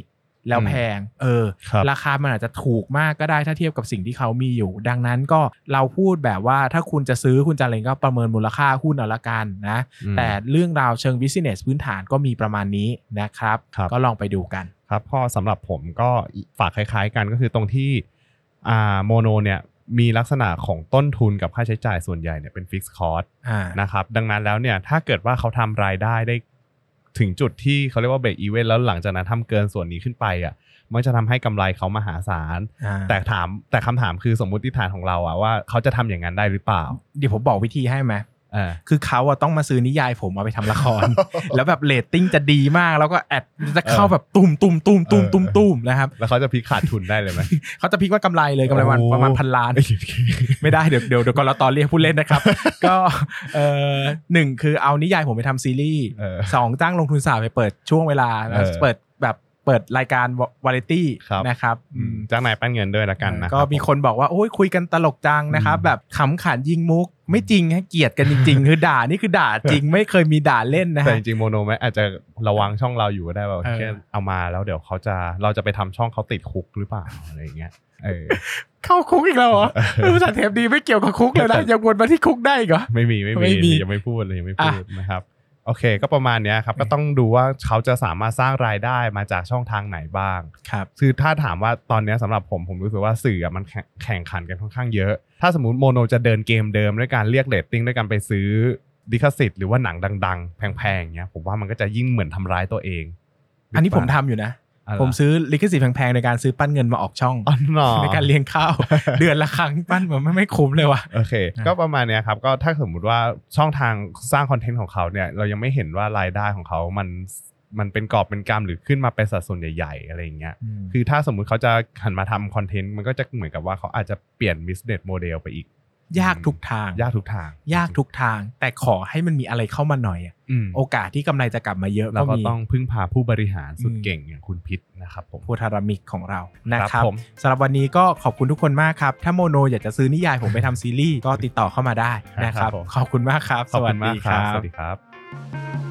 [SPEAKER 1] แล้ว
[SPEAKER 2] อืม
[SPEAKER 1] แพง เออ
[SPEAKER 2] ครับ
[SPEAKER 1] ราคามันอาจจะถูกมากก็ได้ถ้าเทียบกับสิ่งที่เขามีอยู่ ดังนั้นก็เราพูดแบบว่าถ้าคุณจะซื้อคุณจะอะไรก็ประเมินมูลค่าหุ้นเอาละกันนะ
[SPEAKER 2] อืม
[SPEAKER 1] แต่เรื่องราวเชิง business พื้นฐานก็มีประมาณนี้นะครับ
[SPEAKER 2] ครับ
[SPEAKER 1] ก็ลองไปดูกัน
[SPEAKER 2] ครับพอสำหรับผมก็ฝากคล้ายๆกันก็คือตรงที่อ่าโมโนเนี่ย มีลักษณะของต้นทุนกับค่าใช้จ่ายส่วนใหญ่เนี่ยเป็นฟิกซ์คอร์ส
[SPEAKER 1] อ่า
[SPEAKER 2] นะครับดังนั้นแล้วเนี่ยถ้าเกิดว่าเขาทำรายได้ได้ถึงจุดที่เขาเรียกว่าเบรกอีเวนแล้วหลังจากนั้นทำเกินส่วนนี้ขึ้นไปอะมันจะทำให้กำไรเขามหาศาล
[SPEAKER 1] อ่า
[SPEAKER 2] แต่ถามแต่คำถามคือสมมุติฐานของเราอะว่าเขาจะทำอย่างนั้นได้หรือเปล่า
[SPEAKER 1] เดี๋ยวผมบอกวิธีให้ไหม
[SPEAKER 2] อ่า
[SPEAKER 1] คือเขาอะต้องมาซื้อนิยายผมเอาไปทำละคร แล้วแบบเรตติ้งจะดีมากแล้วก็แอดจะเข้าแบบตุ่มตุ่มตุ่มตุ่มตุ่มตุ่มนะครับ
[SPEAKER 2] แล้วเขาจะพลิกขาดทุนได้เลยไหม
[SPEAKER 1] เขาจะพิกว่ากำไรเลยกำไรวัน
[SPEAKER 2] โอ้
[SPEAKER 1] ประมาณพันล้าน ไม่ได้เดี๋ยวเดี๋ยวเดี๋ยวกรตอเรียกผู้เล่นนะครับ ก็เอ่อหนึ่งคือเอานิยายผมไปทำซีรีส์
[SPEAKER 2] เออ
[SPEAKER 1] สองจ้างลงทุนศาสตร์ไปเปิดช่วงเวลา
[SPEAKER 2] เออ
[SPEAKER 1] เปิดแบบเปิดรายการวาไรตี้
[SPEAKER 2] ครับ
[SPEAKER 1] นะครับ
[SPEAKER 2] อื
[SPEAKER 1] อื
[SPEAKER 2] ม
[SPEAKER 1] ม
[SPEAKER 2] จ้างนายปั้นเงินด้วยละกันนะ
[SPEAKER 1] ก็มีคนบอกว่าโอ้ยคุยกันตลกจังนะครับ
[SPEAKER 2] อืม
[SPEAKER 1] แบบขำขันยิงมุกไม่จริงฮะเกลียดกันจริง ๆ คือด่านี่คือด่าจริงไม่เคยมีด่าเล่นนะ
[SPEAKER 2] แต่
[SPEAKER 1] ฮะ
[SPEAKER 2] จริงๆโมโนแมอาจจะระวังช่องเราอยู่ก็ได้ว่า
[SPEAKER 1] เออ
[SPEAKER 2] แค่เอามาแล้วเดี๋ยวเขาจะเราจะไปทำช่องเขาติดคุกหรือเปล่าอะไรอย่างเงี้ยเออ
[SPEAKER 1] เข้าคุกอีกแล้วเหรอเออภาษาเทปดีไม่เกี่ยวกับคุกเลยนะยังวนมาที่คุกได้อีกเหรอ
[SPEAKER 2] ไม่มีไม่
[SPEAKER 1] ไม่
[SPEAKER 2] มี
[SPEAKER 1] มี
[SPEAKER 2] ยังไม่พูดเลยยังไม่พูดนะครับ โอเค ก็ประมาณเนี้ยครับก็ต้องดูว่าเขาจะสามารถสร้างรายได้มาจากช่องทางไหนบ้าง
[SPEAKER 1] ครับ
[SPEAKER 2] คือถ้าถามว่าตอนเนี้ยสำหรับผมผมรู้สึกว่าสื่ออะมันแข่งแข่งขันกันค่อนข้างเยอะ ถ้าสมมติโมโนจะเดินเกมเดิมด้วยการเรียกเรตติ้งด้วยการไปซื้อลิขสิทธิ์หรือว่าหนังดัง ๆ แพงๆเงี้ยผมว่ามันก็จะยิ่งเหมือนทำร้ายตัวเอง
[SPEAKER 1] อันนี้ผมทำอยู่นะ
[SPEAKER 2] อะไร
[SPEAKER 1] ผมซื้อลิขสิทธิ์แพงๆในการซื้อปั้นเงินมาออกช่อง
[SPEAKER 2] อ๋อหนอ
[SPEAKER 1] ในการเลี้ยงข้าวเดือนละครั้งปั้นมันไม่ไม่คุ้มเลยว่ะ
[SPEAKER 2] โอเค
[SPEAKER 1] นะ
[SPEAKER 2] ก็ประมาณเนี้ยครับก็ถ้าสมมุติว่าช่องทางสร้างคอนเทนต์ของเขาเนี่ยเรายังไม่เห็นว่ารายได้ของเขามันมันเป็นกอบเป็นกำหรือขึ้นมาเป็นสัดส่วนใหญ่ๆอะไรอย่างเงี้ย
[SPEAKER 1] ม
[SPEAKER 2] คือถ้าสมมุติเขาจะหันมาทำคอนเทนต์มันก็จะเหมือนกับว่าเขาอาจจะเปลี่ยน business model ไปอีก
[SPEAKER 1] ยากทุกทาง
[SPEAKER 2] ยากทุกทาง
[SPEAKER 1] ยากทุกทาง แต่ขอให้มันมีอะไรเข้ามาหน่อยอะ
[SPEAKER 2] อืม
[SPEAKER 1] โอกาสที่กำไรจะกลับมาเยอะ
[SPEAKER 2] เรา
[SPEAKER 1] ก็
[SPEAKER 2] ก็
[SPEAKER 1] มี
[SPEAKER 2] ต้องพึ่งพาผู้บริหารสุด
[SPEAKER 1] อืม
[SPEAKER 2] เก่งอย่างคุณพิชญ์นะครับผมโพ
[SPEAKER 1] ธารามิกของเรานะค
[SPEAKER 2] ครั
[SPEAKER 1] รับบ
[SPEAKER 2] ผม
[SPEAKER 1] สำหรับวันนี้ก็ขอบคุณทุกคนมากครับ ถ้าโมโนอยากจะซื้อนิยายผมไปทำซีรีส์ก็ติดต่อเข้ามาได้นะครับ ขอบคุณมากครับ
[SPEAKER 2] ขอบคุณ
[SPEAKER 1] ส
[SPEAKER 2] มา
[SPEAKER 1] วั
[SPEAKER 2] ก
[SPEAKER 1] สดี
[SPEAKER 2] ค
[SPEAKER 1] ค
[SPEAKER 2] รั
[SPEAKER 1] รั
[SPEAKER 2] บบสวัสดีครับ